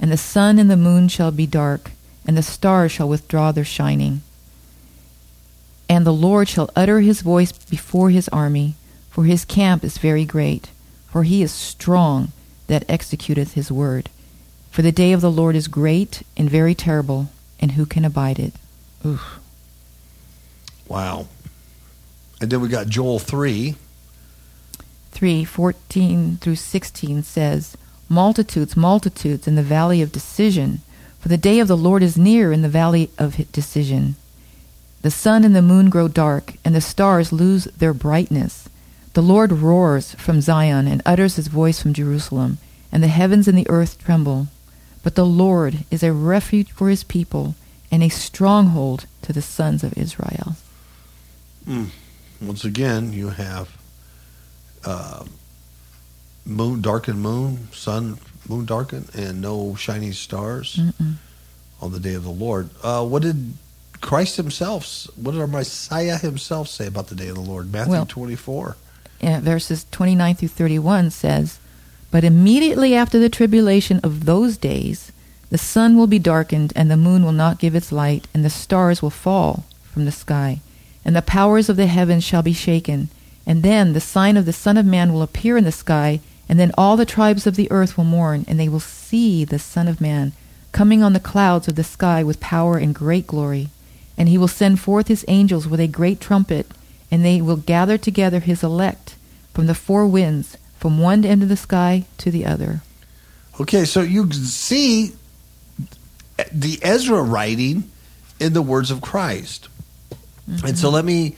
and the sun and the moon shall be dark, and the stars shall withdraw their shining. And the Lord shall utter his voice before his army, for his camp is very great, for he is strong that executeth his word. For the day of the Lord is great and very terrible, and who can abide it? Oof. Wow. And then we got Joel 3. 3 14 through 16 says, Multitudes, multitudes in the valley of decision, for the day of the Lord is near in the valley of decision. The sun and the moon grow dark, and the stars lose their brightness. The Lord roars from Zion and utters his voice from Jerusalem, and the heavens and the earth tremble. But the Lord is a refuge for his people and a stronghold to the sons of Israel. Once again, you have uh, moon, darkened moon, sun, moon darkened, and no shining stars Mm-mm. on the day of the Lord. Uh, what did Christ himself, what did our Messiah himself say about the day of the Lord? Matthew Well- 24. uh, Uh, verses 29 through 31 says, But immediately after the tribulation of those days, the sun will be darkened, and the moon will not give its light, and the stars will fall from the sky, and the powers of the heavens shall be shaken. And then the sign of the Son of Man will appear in the sky, and then all the tribes of the earth will mourn, and they will see the Son of Man coming on the clouds of the sky with power and great glory. And he will send forth his angels with a great trumpet, and they will gather together his elect from the four winds, from one end of the sky to the other. Okay, so you see the Ezra writing in the words of Christ. And so mm-hmm. let me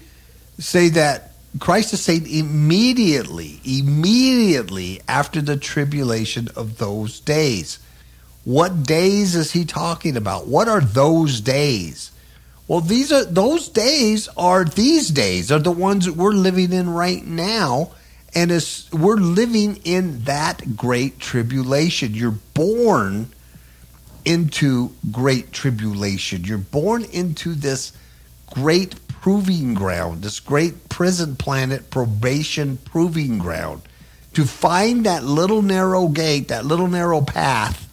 say that Christ is saying immediately, immediately after the tribulation of those days. What days is he talking about? What are those days? Well, these are those days are these days are the ones that we're living in right now and as we're living in that great tribulation. You're born into great tribulation. You're born into this great proving ground, this great prison planet probation proving ground to find that little narrow gate, that little narrow path,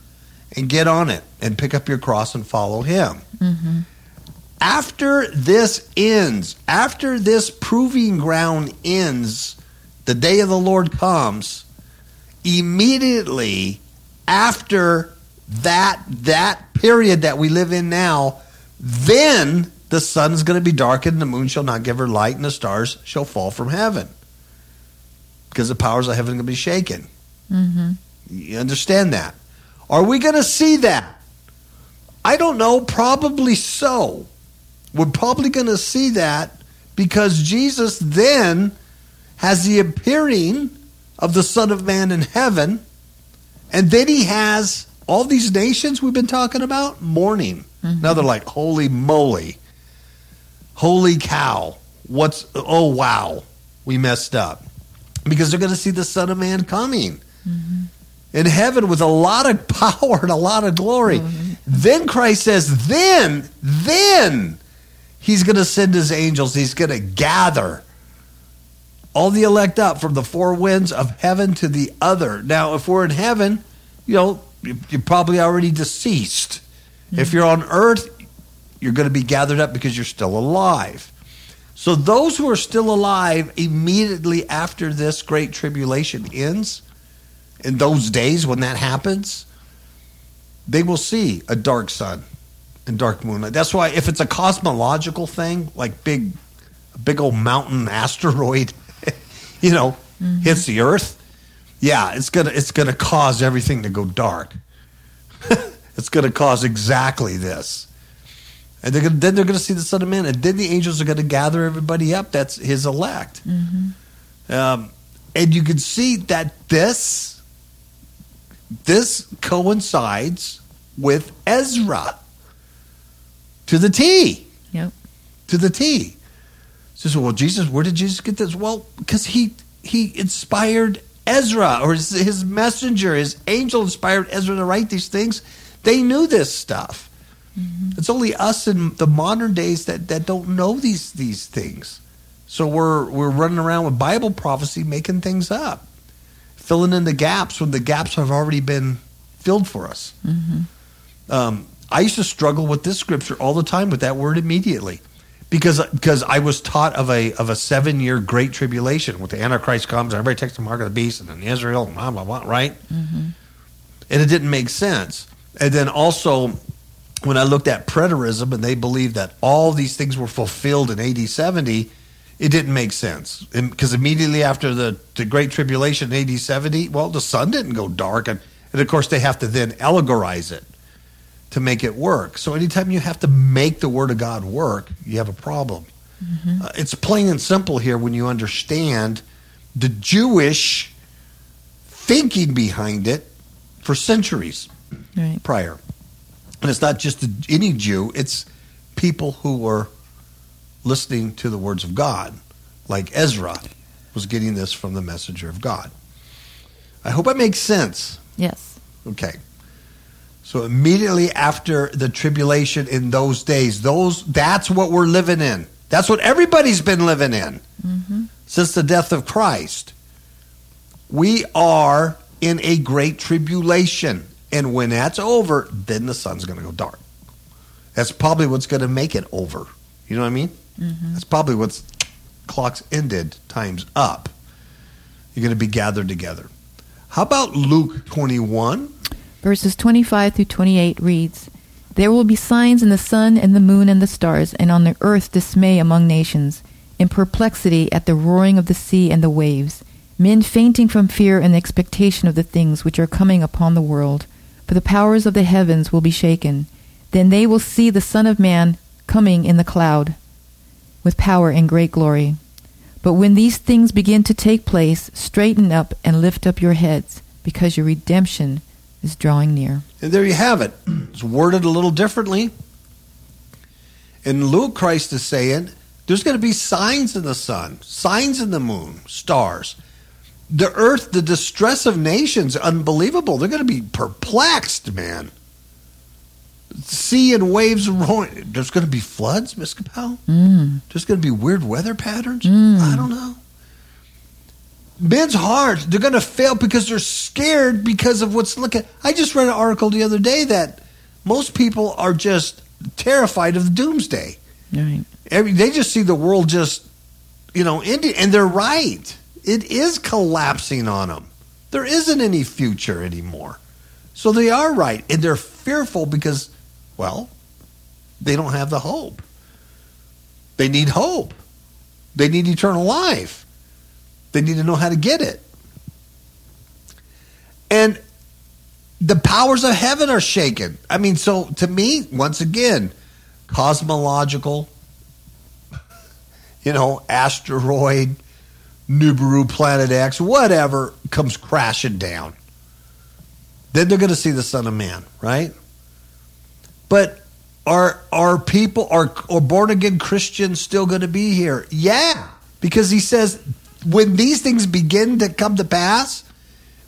and get on it and pick up your cross and follow Him. Mm-hmm. After this ends, after this proving ground ends, the day of the Lord comes, immediately after that that period that we live in now, then the sun's going to be darkened, the moon shall not give her light, and the stars shall fall from heaven. Because the powers of heaven are going to be shaken. Mm-hmm. You understand that? Are we going to see that? I don't know. Probably so. We're probably going to see that because Jesus then has the appearing of the Son of Man in heaven, and then he has all these nations we've been talking about mourning. Mm-hmm. Now they're like, holy moly, holy cow, what's, oh wow, we messed up. Because they're going to see the Son of Man coming mm-hmm. in heaven with a lot of power and a lot of glory. Mm-hmm. Then Christ says, then, then he's going to send his angels. He's going to gather all the elect up from the four winds of heaven to the other. Now, if we're in heaven, you know, you- you're probably already deceased. Hmm. If you're on earth, you're going to be gathered up because you're still alive. So those who are still alive immediately after this great tribulation ends, in those days when that happens, they will see a dark sun and dark moonlight. That's why if it's a cosmological thing, like big big old mountain asteroid, you know, hits the earth, yeah, it's gonna it's gonna cause everything to go dark. it's gonna cause exactly this. And they're gonna, then they're going to see the Son of Man, and then the angels are going to gather everybody up. That's His elect. Um, and you can see that this this coincides with Ezra to the T. Yep. To the T. So, so, well, Jesus, where did Jesus get this? Well, because he he inspired Ezra or his, his messenger, his angel inspired Ezra to write these things. They knew this stuff. It's only us in the modern days that, that don't know these these things. So we're we're running around with Bible prophecy, making things up, filling in the gaps when the gaps have already been filled for us. Um, I used to struggle with this scripture all the time with that word immediately, because because I was taught of a of a seven year great tribulation with the Antichrist comes, and everybody takes the mark of the beast, and then Israel, blah blah blah, right? Mm-hmm. And it didn't make sense. And then also, when I looked at preterism, and they believed that all these things were fulfilled in AD seventy, it didn't make sense because immediately after the the great tribulation in AD seventy, well, the sun didn't go dark, and and of course they have to then allegorize it to make it work. So anytime you have to make the word of God work, you have a problem. Uh, it's plain and simple here when you understand the Jewish thinking behind it for centuries Right. prior. And it's not just any Jew, it's people who were listening to the words of God, like Ezra was getting this from the messenger of God. I hope that makes sense. Yes. Okay. So immediately after the tribulation in those days, those that's what we're living in. That's what everybody's been living in mm-hmm. since the death of Christ. We are in a great tribulation. And when that's over, then the sun's going to go dark. That's probably what's going to make it over. You know what I mean? Mm-hmm. That's probably what's clocks ended, time's up. You're going to be gathered together. How about Luke 21? Verses 25 through 28 reads There will be signs in the sun and the moon and the stars, and on the earth dismay among nations, in perplexity at the roaring of the sea and the waves, men fainting from fear and expectation of the things which are coming upon the world. For the powers of the heavens will be shaken. Then they will see the Son of Man coming in the cloud with power and great glory. But when these things begin to take place, straighten up and lift up your heads, because your redemption is drawing near. And there you have it. It's worded a little differently. In Luke, Christ is saying there's going to be signs in the sun, signs in the moon, stars. The earth, the distress of nations, unbelievable. They're going to be perplexed, man. Sea and waves roaring. There's going to be floods, Miss Capel. Mm. There's going to be weird weather patterns. Mm. I don't know. Men's hearts, they're going to fail because they're scared because of what's looking. I just read an article the other day that most people are just terrified of doomsday. Right. Every, they just see the world just, you know, ending, and they're right. It is collapsing on them. There isn't any future anymore. So they are right, and they're fearful because, well, they don't have the hope. They need hope. They need eternal life. They need to know how to get it. And the powers of heaven are shaken. I mean, so to me, once again, cosmological, you know, asteroid, Nibiru, Planet X, whatever comes crashing down. Then they're going to see the Son of Man, right? But are are people are, are born again Christians still going to be here? Yeah, because he says when these things begin to come to pass,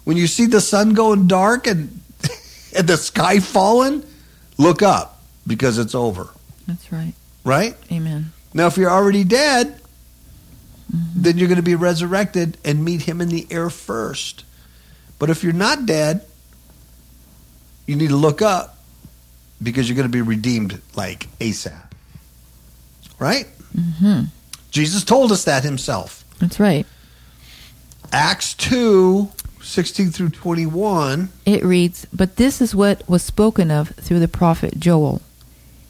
when you see the sun going dark and and the sky falling, look up because it's over, That's right. right? Amen. Now, if you're already dead, then you're going to be resurrected and meet him in the air first. But if you're not dead, you need to look up because you're going to be redeemed like ASAP. Right? hmm Jesus told us that himself. That's right. Acts 2 16 through 21. It reads, But this is what was spoken of through the prophet Joel.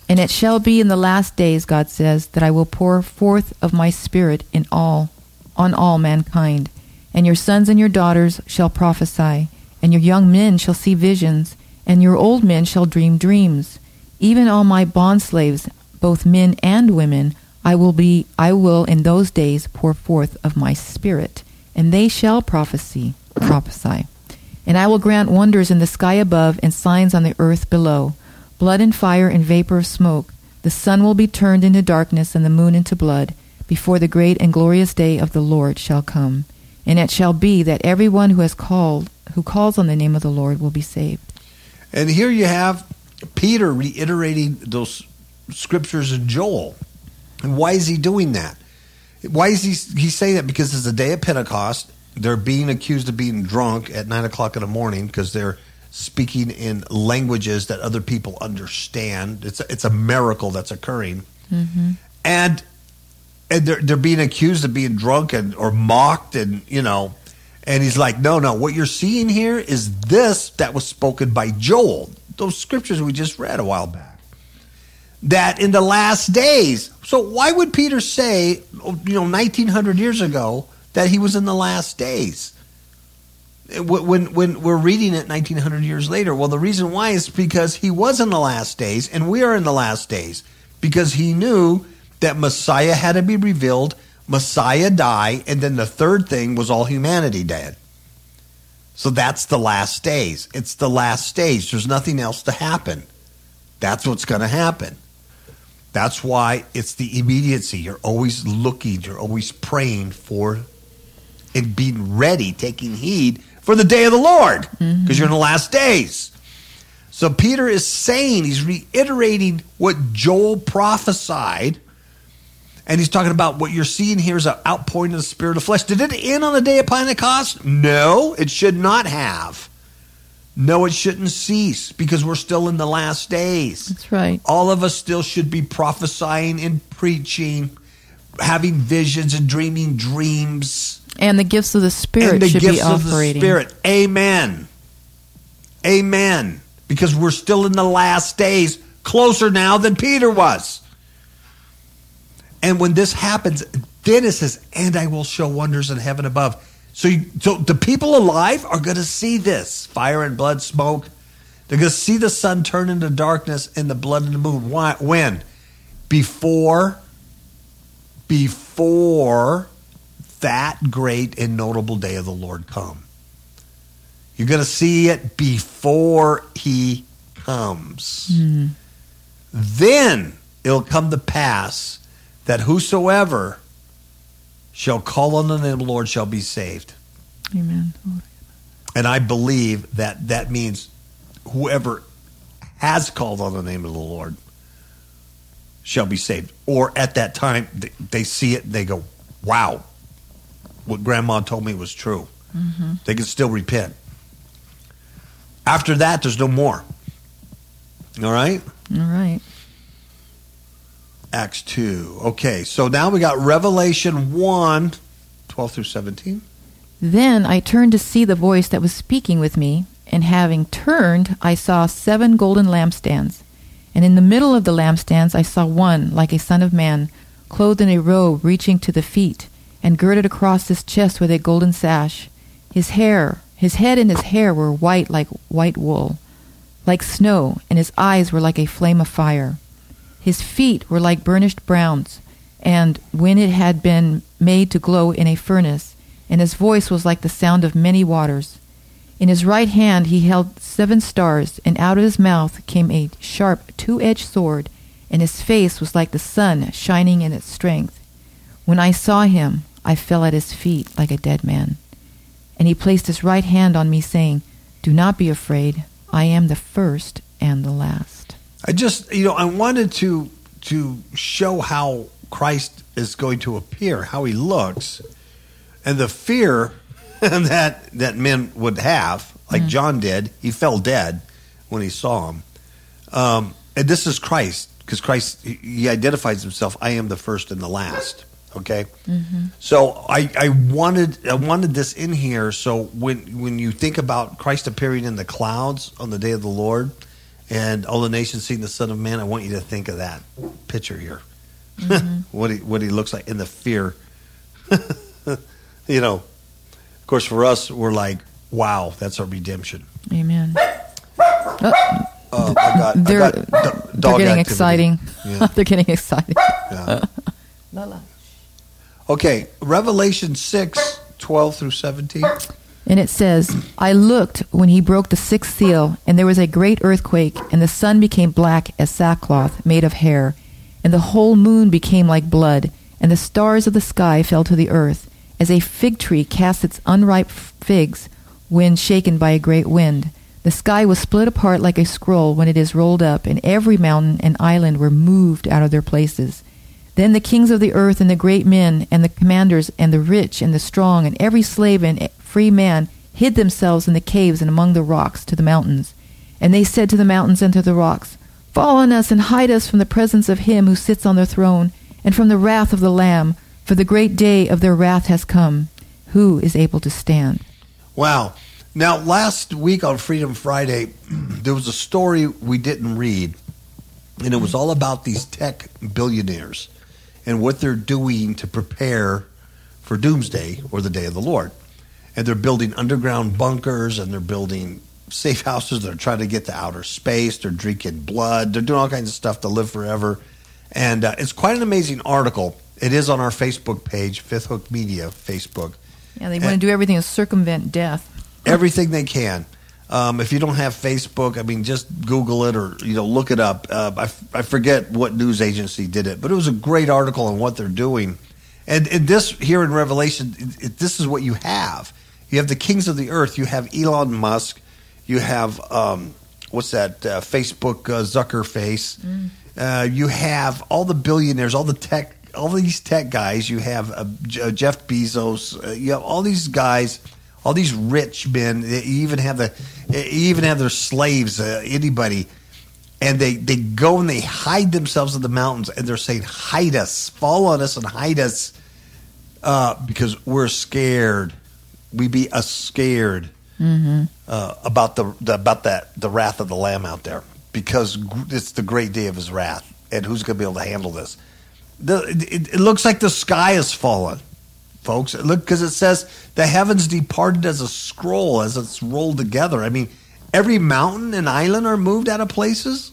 And it shall be in the last days, God says, that I will pour forth of my spirit in all, on all mankind. And your sons and your daughters shall prophesy, and your young men shall see visions, and your old men shall dream dreams. Even all my bondslaves, both men and women, I will be I will in those days pour forth of my spirit, and they shall prophesy prophesy. And I will grant wonders in the sky above and signs on the earth below blood and fire and vapor of smoke. The sun will be turned into darkness and the moon into blood before the great and glorious day of the Lord shall come. And it shall be that everyone who has called, who calls on the name of the Lord, will be saved. And here you have Peter reiterating those scriptures in Joel. And why is he doing that? Why is he he's saying that? Because it's the day of Pentecost. They're being accused of being drunk at nine o'clock in the morning because they're speaking in languages that other people understand. It's a, it's a miracle that's occurring, mm-hmm. and and they're they're being accused of being drunk and or mocked and you know, and he's like, no, no, what you're seeing here is this that was spoken by Joel, those scriptures we just read a while back. That in the last days. So why would Peter say, you know, 1900 years ago that he was in the last days? when when we're reading it 1900 years later well the reason why is because he was in the last days and we are in the last days because he knew that messiah had to be revealed messiah die and then the third thing was all humanity dead. So that's the last days. It's the last stage there's nothing else to happen. That's what's going to happen that's why it's the immediacy you're always looking you're always praying for and being ready taking heed for the day of the Lord because mm-hmm. you're in the last days. So Peter is saying, he's reiterating what Joel prophesied. And he's talking about what you're seeing here is an outpouring of the Spirit of flesh. Did it end on the day of Pentecost? No, it should not have. No, it shouldn't cease because we're still in the last days. That's right. All of us still should be prophesying and preaching, having visions and dreaming dreams And the gifts of the Spirit and the should gifts be of the operating. Spirit. Amen. Amen. Because we're still in the last days, closer now than Peter was. And when this happens, then it says, "And I will show wonders in heaven above." So, you, so the people alive are going to see this fire and blood, smoke. They're going to see the sun turn into darkness and the blood and the moon. Why? When? Before. Before that great and notable day of the Lord come. You're going to see it before he comes. Mm-hmm. Then it'll come to pass that whosoever shall call on the name of the Lord shall be saved. Amen. And I believe that that means whoever has called on the name of the Lord shall be saved. Or at that time, they, see it and they go, wow, what grandma told me was true. Mm-hmm. They can still repent. After that, there's no more. All right? All right. Acts 2. Okay, so now we got Revelation 1, 12 through 17. Then I turned to see the voice that was speaking with me, and having turned, I saw seven golden lampstands. And in the middle of the lampstands I saw one like a son of man, clothed in a robe reaching to the feet, and girded across his chest with a golden sash. His hair, his head and his hair were white like white wool, like snow, and his eyes were like a flame of fire. His feet were like burnished bronze, and when it had been made to glow in a furnace, and his voice was like the sound of many waters. In his right hand he held seven stars, and out of his mouth came a sharp two edged sword, and his face was like the sun shining in its strength. When I saw him, I fell at his feet like a dead man. And he placed his right hand on me, saying, Do not be afraid, I am the first and the last. I just, you know, I wanted to to show how Christ is going to appear, how he looks, and the fear that that men would have, like John did. He fell dead when he saw him. Um, and this is Christ, because Christ he, he identifies himself. I am the first and the last. Okay, so I, I wanted I wanted this in here. So when when you think about Christ appearing in the clouds on the day of the Lord, and all the nations seeing the Son of Man, I want you to think of that picture here. what he what he looks like in the fear. you know, of course, for us, we're like, wow, that's our redemption. Amen. Uh, I got, They're, I got do- they're getting activity. exciting. Yeah. they're getting excited. Yeah. Okay, Revelation 6, 12 through 17. And it says, I looked when he broke the sixth seal, and there was a great earthquake, and the sun became black as sackcloth made of hair, and the whole moon became like blood, and the stars of the sky fell to the earth, as a fig tree casts its unripe figs when shaken by a great wind. The sky was split apart like a scroll when it is rolled up, and every mountain and island were moved out of their places. Then the kings of the earth and the great men and the commanders and the rich and the strong and every slave and free man hid themselves in the caves and among the rocks to the mountains. And they said to the mountains and to the rocks, Fall on us and hide us from the presence of him who sits on the throne and from the wrath of the Lamb, for the great day of their wrath has come. Who is able to stand? Wow. Now, last week on Freedom Friday, there was a story we didn't read, and it was all about these tech billionaires and what they're doing to prepare for doomsday or the day of the Lord. And they're building underground bunkers and they're building safe houses. They're trying to get to outer space. They're drinking blood. They're doing all kinds of stuff to live forever. And uh, it's quite an amazing article. It is on our Facebook page, Fifth Hook Media Facebook. Yeah, they want to do everything to circumvent death. Everything they can. Um, if you don't have Facebook, I mean, just Google it or you know look it up. Uh, I, f- I forget what news agency did it, but it was a great article on what they're doing. And, and this here in Revelation, it, it, this is what you have. You have the kings of the earth. You have Elon Musk. You have um, what's that? Uh, Facebook uh, Zucker face. Mm. Uh, you have all the billionaires, all the tech, all these tech guys. You have uh, uh, Jeff Bezos. Uh, you have all these guys, all these rich men. You even have the, you even have their slaves. anybody, and they they go and they hide themselves in the mountains, and they're saying, "Hide us, fall on us, and hide us." because we're scared. We be a scared mm-hmm. about the, the about that the wrath of the Lamb out there because it's the great day of his wrath, and who's going to be able to handle this? The, it, it, looks like the sky has fallen, folks. Look, because it says the heavens departed as a scroll as it's rolled together. I mean, every mountain and island are moved out of places.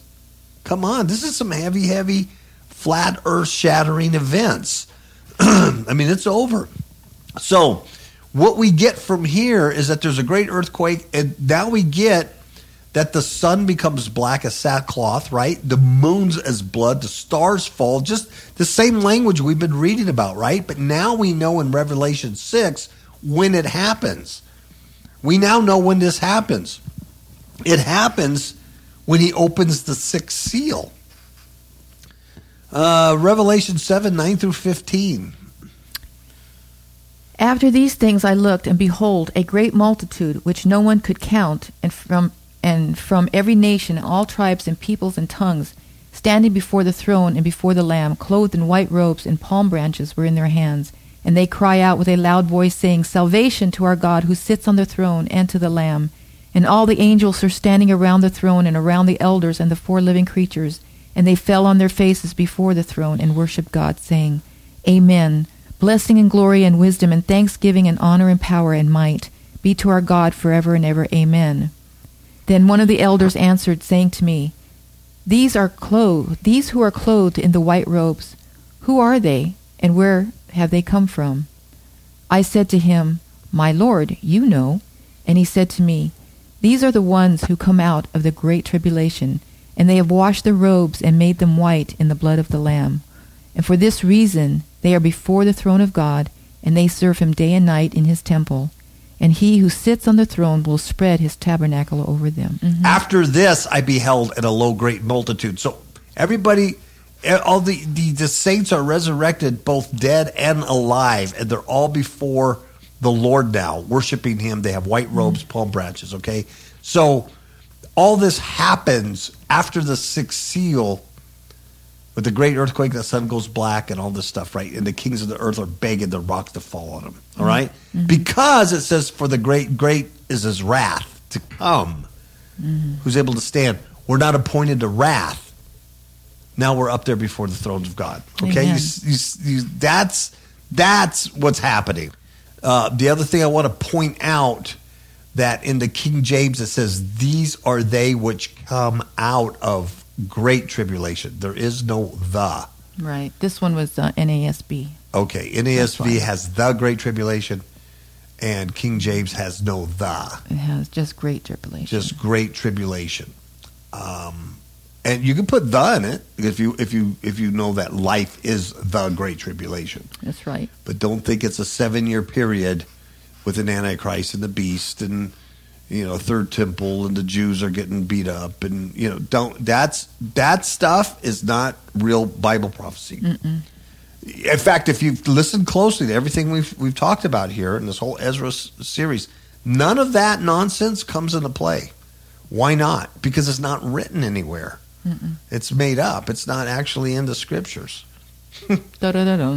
Come on, this is some heavy, heavy, flat Earth shattering events. I mean, it's over. So, what we get from here is that there's a great earthquake, and now we get that the sun becomes black as sackcloth, right? The moon's as blood, the stars fall, just the same language we've been reading about, right? But now we know in Revelation 6 when it happens. We now know when this happens. It happens when he opens the sixth seal. Uh, Revelation 7 9 through 15. After these things I looked, and behold, a great multitude, which no one could count, and from and from every nation, all tribes and peoples and tongues, standing before the throne and before the Lamb, clothed in white robes, and palm branches were in their hands. And they cry out with a loud voice, saying, Salvation to our God who sits on the throne and to the Lamb. And all the angels are standing around the throne and around the elders and the four living creatures. And they fell on their faces before the throne and worshipped God, saying, Amen. Blessing and glory and wisdom and thanksgiving and honor and power and might be to our God forever and ever. Amen. Then one of the elders answered, saying to me, These are clothed, these who are clothed in the white robes, who are they, and where have they come from? I said to him, My Lord, you know. And he said to me, These are the ones who come out of the great tribulation, and they have washed their robes and made them white in the blood of the Lamb. And for this reason they are before the throne of God, and they serve him day and night in his temple and he who sits on the throne will spread his tabernacle over them. Mm-hmm. After this, I beheld in a low great multitude. So everybody, eh, all the, the, the saints are resurrected, both dead and alive, and they're all before the Lord now, worshiping Him. They have white robes, mm-hmm. palm branches. Okay, so all this happens after the sixth seal with the great earthquake, the sun goes black and all this stuff, right? And the kings of the earth are begging the rocks to fall on them, all right? mm-hmm. Because it says, for the great, great is his wrath to come. Mm-hmm. Who's able to stand? We're not appointed to wrath. Now we're up there before the thrones of God. Okay, you, you, you, that's that's what's happening. Uh, the other thing I want to point out that in the King James it says, "These are they which come out of great tribulation. There is no the. Right. This one was uh, NASB. Okay. NASB has the great tribulation, and King James has no the. It has just great tribulation. Just great tribulation. Um, and you can put the in it if you if you if you know that life is the great tribulation. That's right. But don't think it's a seven year period with an antichrist and the beast and you know third temple and the Jews are getting beat up and you know don't that's that stuff is not real Bible prophecy. In fact, if you've listened closely to everything we've we've talked about here in this whole Ezra s- series, none of that nonsense comes into play. Why not? Because it's not written anywhere. It's made up. It's not actually in the scriptures.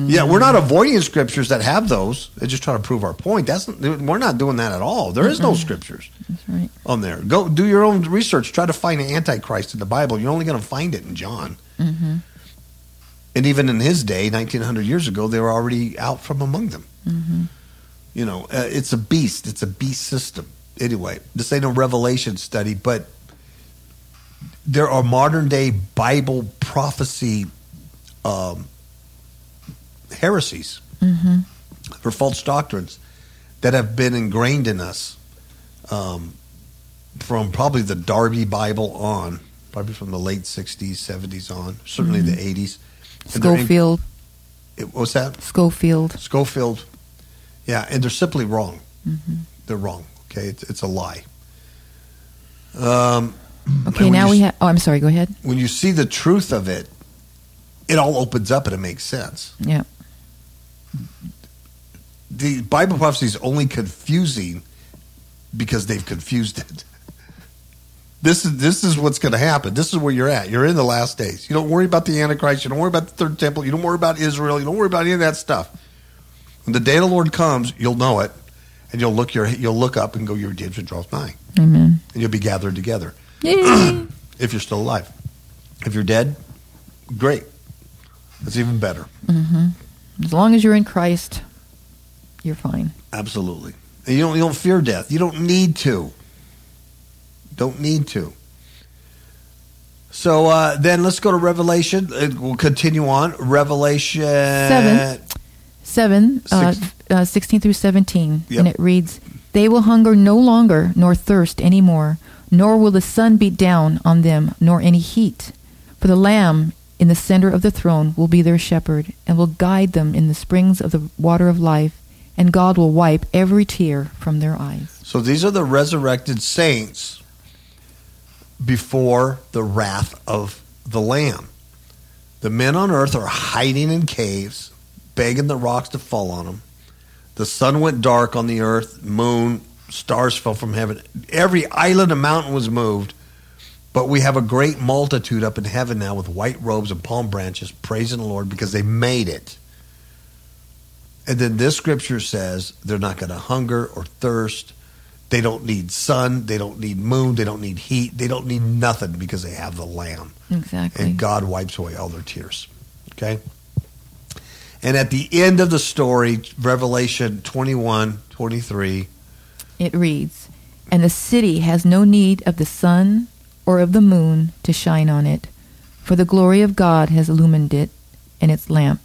Yeah, we're not avoiding scriptures that have those. They're just trying to prove our point. That's we're not doing that at all. There is no scriptures That's right. on there. Go do your own research. Try to find an antichrist in the Bible. You're only going to find it in John. Mm-hmm. And even in his day, 1900 years ago, they were already out from among them. Mm-hmm. You know, uh, it's a beast. It's a beast system. Anyway, this ain't a revelation study, but there are modern day Bible prophecy um, heresies Mm-hmm. for false doctrines that have been ingrained in us um, from probably the Darby Bible on, probably from the late 60s, 70s on, certainly the 80s. And they're in- Scofield. it- what's that? Scofield. Scofield. Yeah, and they're simply wrong. Mm-hmm. They're wrong. Okay, it's, it's a lie. Um, Okay, now you we have. Oh, I'm sorry. Go ahead. When you see the truth of it, it all opens up and it makes sense. Yeah. The Bible prophecy is only confusing because they've confused it. This is this is what's going to happen. This is where you're at. You're in the last days. You don't worry about the Antichrist. You don't worry about the third temple. You don't worry about Israel. You don't worry about any of that stuff. When the day of the Lord comes, you'll know it, and you'll look your you'll look up and go, "Your redemption draws nigh," Amen. and you'll be gathered together if you're still alive. If you're dead, great. That's even better. mm-hmm. As long as you're in Christ, you're fine. Absolutely. And you don't you don't fear death. You don't need to. Don't need to. So uh, then let's go to Revelation. Uh, We'll continue on. Revelation Seven. 7, uh, uh, 16 through 17. Yep. And it reads, They will hunger no longer, nor thirst any more, nor will the sun beat down on them, nor any heat. For the Lamb in the center of the throne will be their shepherd, and will guide them in the springs of the water of life, and God will wipe every tear from their eyes. So these are the resurrected saints before the wrath of the Lamb. The men on earth are hiding in caves, begging the rocks to fall on them. The sun went dark on the earth, moon, stars fell from heaven. Every island and mountain was moved. But we have a great multitude up in heaven now with white robes and palm branches praising the Lord because they made it. And then this scripture says they're not going to hunger or thirst. They don't need sun. They don't need moon. They don't need heat. They don't need nothing because they have the Lamb. Exactly. And God wipes away all their tears. Okay? And at the end of the story, Revelation 21, 23, It reads, And the city has no need of the sun or of the moon to shine on it, for the glory of God has illumined it, and its lamp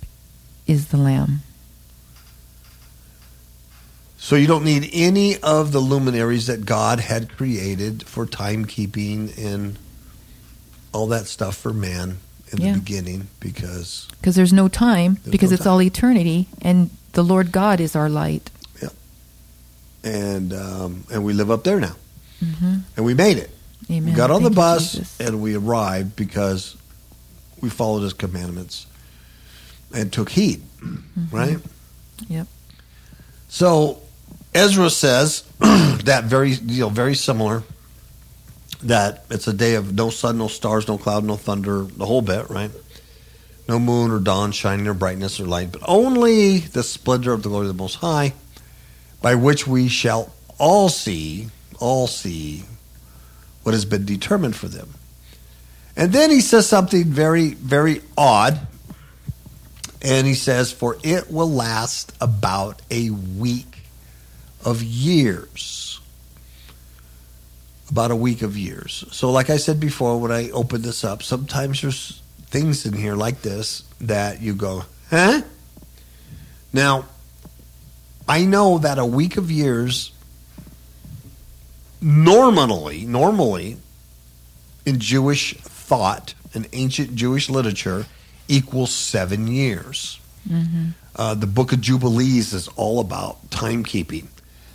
is the Lamb. So you don't need any of the luminaries that God had created for timekeeping and all that stuff for man in Yeah. the beginning because Because there's no time, There's because no it's time. all eternity, and the Lord God is our light. Yeah. and um, and we live up there now hmm and we made it. Amen. We got on the Thank you, bus Jesus. and we arrived because we followed his commandments and took heed, right? Mm-hmm. Yep. So Ezra says that very you know very similar that it's a day of no sun, no stars, no cloud, no thunder, the whole bit, right? No moon or dawn shining or brightness or light, but only the splendor of the glory of the Most High, by which we shall all see, all see what has been determined for them. And then he says something very, very odd. And he says, For it will last about a week of years. About a week of years. So, like I said before, when I opened this up, sometimes there's things in here like this that you go, huh? Now, I know that a week of years normally, normally in Jewish thought in ancient Jewish literature equals seven years. Uh, the book of Jubilees is all about timekeeping.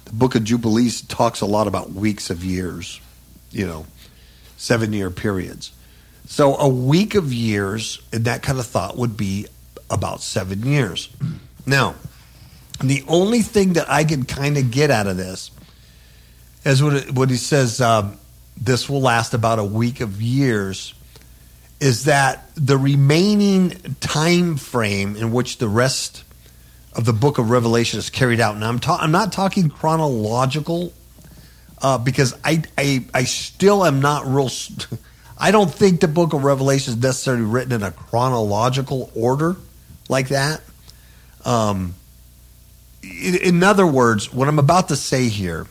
The book of Jubilees talks a lot about weeks of years, you know, seven year periods. So a week of years in that kind of thought would be about seven years. Now, the only thing that I can kind of get out of this is what, it, when he says um, this will last about a week of years is that the remaining time frame in which the rest of the book of Revelation is carried out. Now, I'm, ta- I'm not talking chronological uh, because I, I, I still am not real. i don't think the book of Revelation is necessarily written in a chronological order like that. Um, in, in other words, what I'm about to say here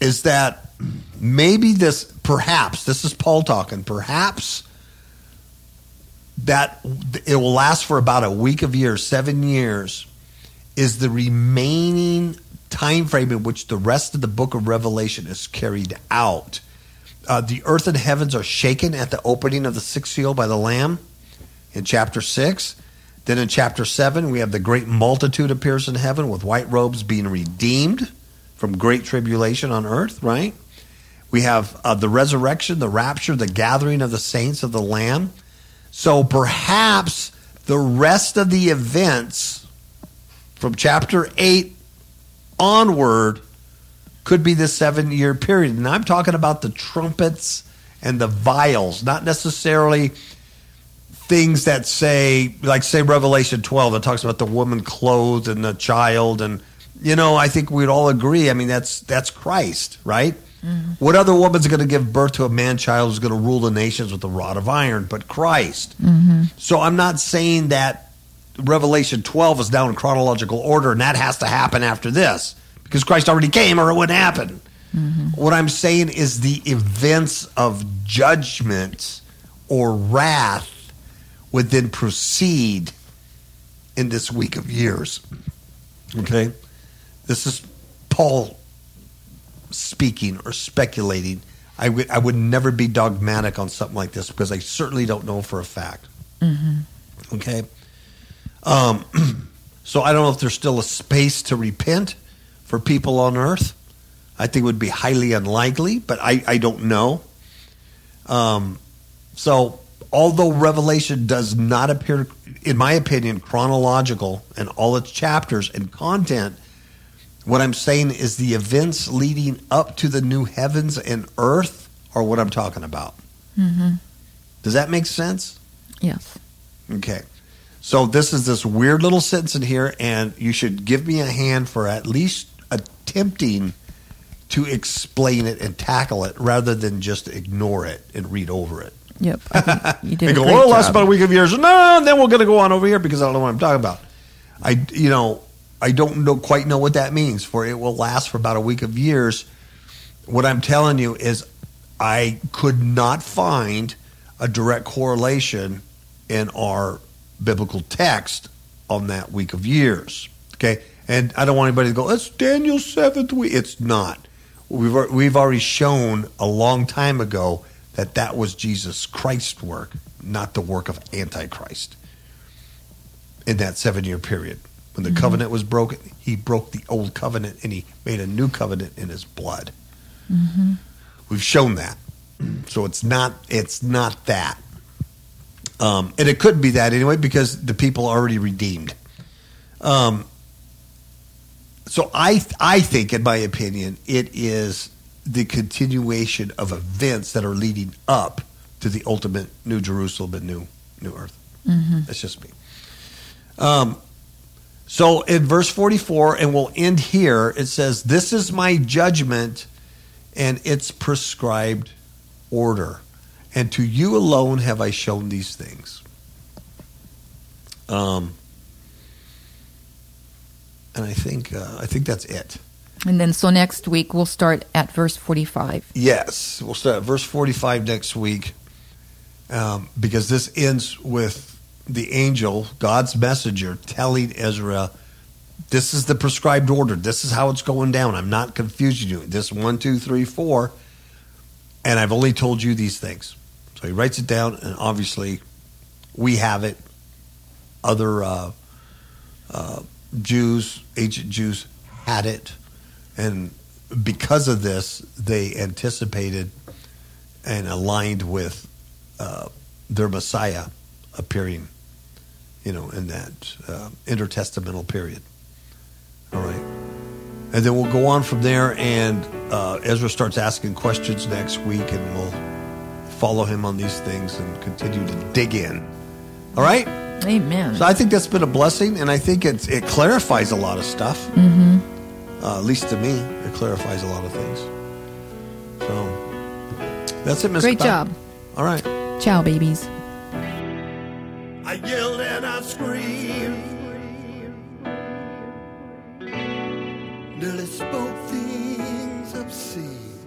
is that maybe this, perhaps, this is Paul talking, perhaps that it will last for about a week of years, seven years, is the remaining time frame in which the rest of the book of Revelation is carried out. Uh, the earth and heavens are shaken at the opening of the sixth seal by the Lamb in chapter 6. Then in chapter 7, we have the great multitude appears in heaven with white robes being redeemed from great tribulation on earth, right? We have uh, the resurrection, the rapture, the gathering of the saints of the Lamb. So perhaps the rest of the events from chapter 8 onward could be the seven year period. And I'm talking about the trumpets and the vials, not necessarily things that say, like, say, Revelation 12 that talks about the woman clothed and the child. And, you know, I think we'd all agree. I mean, that's, that's Christ, right? Mm-hmm. What other woman's going to give birth to a man child who's going to rule the nations with a rod of iron but Christ? Mm-hmm. So I'm not saying that Revelation 12 is now in chronological order and that has to happen after this because Christ already came or it wouldn't happen. Mm-hmm. What I'm saying is the events of judgment or wrath would then proceed in this week of years. Okay? This is Paul speaking or speculating. I would I would never be dogmatic on something like this because I certainly don't know for a fact. Okay. Um, so I don't know if there's still a space to repent for people on earth. I think it would be highly unlikely, but I, I don't know. Um, so although Revelation does not appear, in my opinion, chronological in all its chapters and content, what I'm saying is the events leading up to the new heavens and earth are what I'm talking about. Mm-hmm. Does that make sense? Yes. Okay. So this is this weird little sentence in here, and you should give me a hand for at least attempting to explain it and tackle it rather than just ignore it and read over it. Yep. You did They go, well, last job. about a week of years. No, and then we're going to go on over here because I don't know what I'm talking about. I, you know, I don't know quite know what that means. For it will last for about a week of years. What I'm telling you is, I could not find a direct correlation in our biblical text on that week of years. Okay, and I don't want anybody to go, "That's Daniel's seventh week." It's not. We've we've already shown a long time ago that that was Jesus Christ's work, not the work of Antichrist. In that seven year period, when the covenant was broken, he broke the old covenant and he made a new covenant in his blood. We've shown that, so it's not it's not that, um, and it could be that anyway because the people are already redeemed. Um, so I I think, in my opinion, it is the continuation of events that are leading up to the ultimate New Jerusalem and New New Earth. That's just me. Um, so in verse 44, and we'll end here, it says, This is my judgment and its prescribed order. And to you alone have I shown these things. Um, and I think uh, I think that's it. And then so next week we'll start at verse 45. Yes, we'll start at verse 45 next week um, because this ends with the angel, God's messenger, telling Ezra, This is the prescribed order. This is how it's going down. I'm not confusing you. This one, two, three, four. and I've only told you these things. So he writes it down, and obviously, we have it. Other uh, uh, Jews, ancient Jews, had it, and because of this, they anticipated and aligned with uh, their Messiah appearing, you know, in that uh, intertestamental period. All right. And then we'll go on from there, and uh, Ezra starts asking questions next week, and we'll follow him on these things and continue to dig in. All right? Amen. So I think that's been a blessing, and I think it's, it clarifies a lot of stuff. mm-hmm. Uh, at least to me, it clarifies a lot of things. So that's it, Miss. Great Pat. job. All right. Ciao, babies. I yelled and I screamed. Nearly spoke things obscene.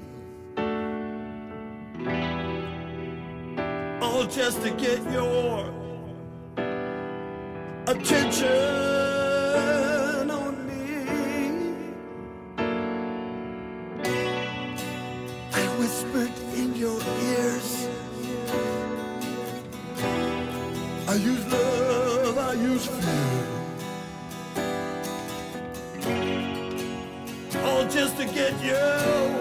All just to get your attention use love, I use fear. All just to get you. You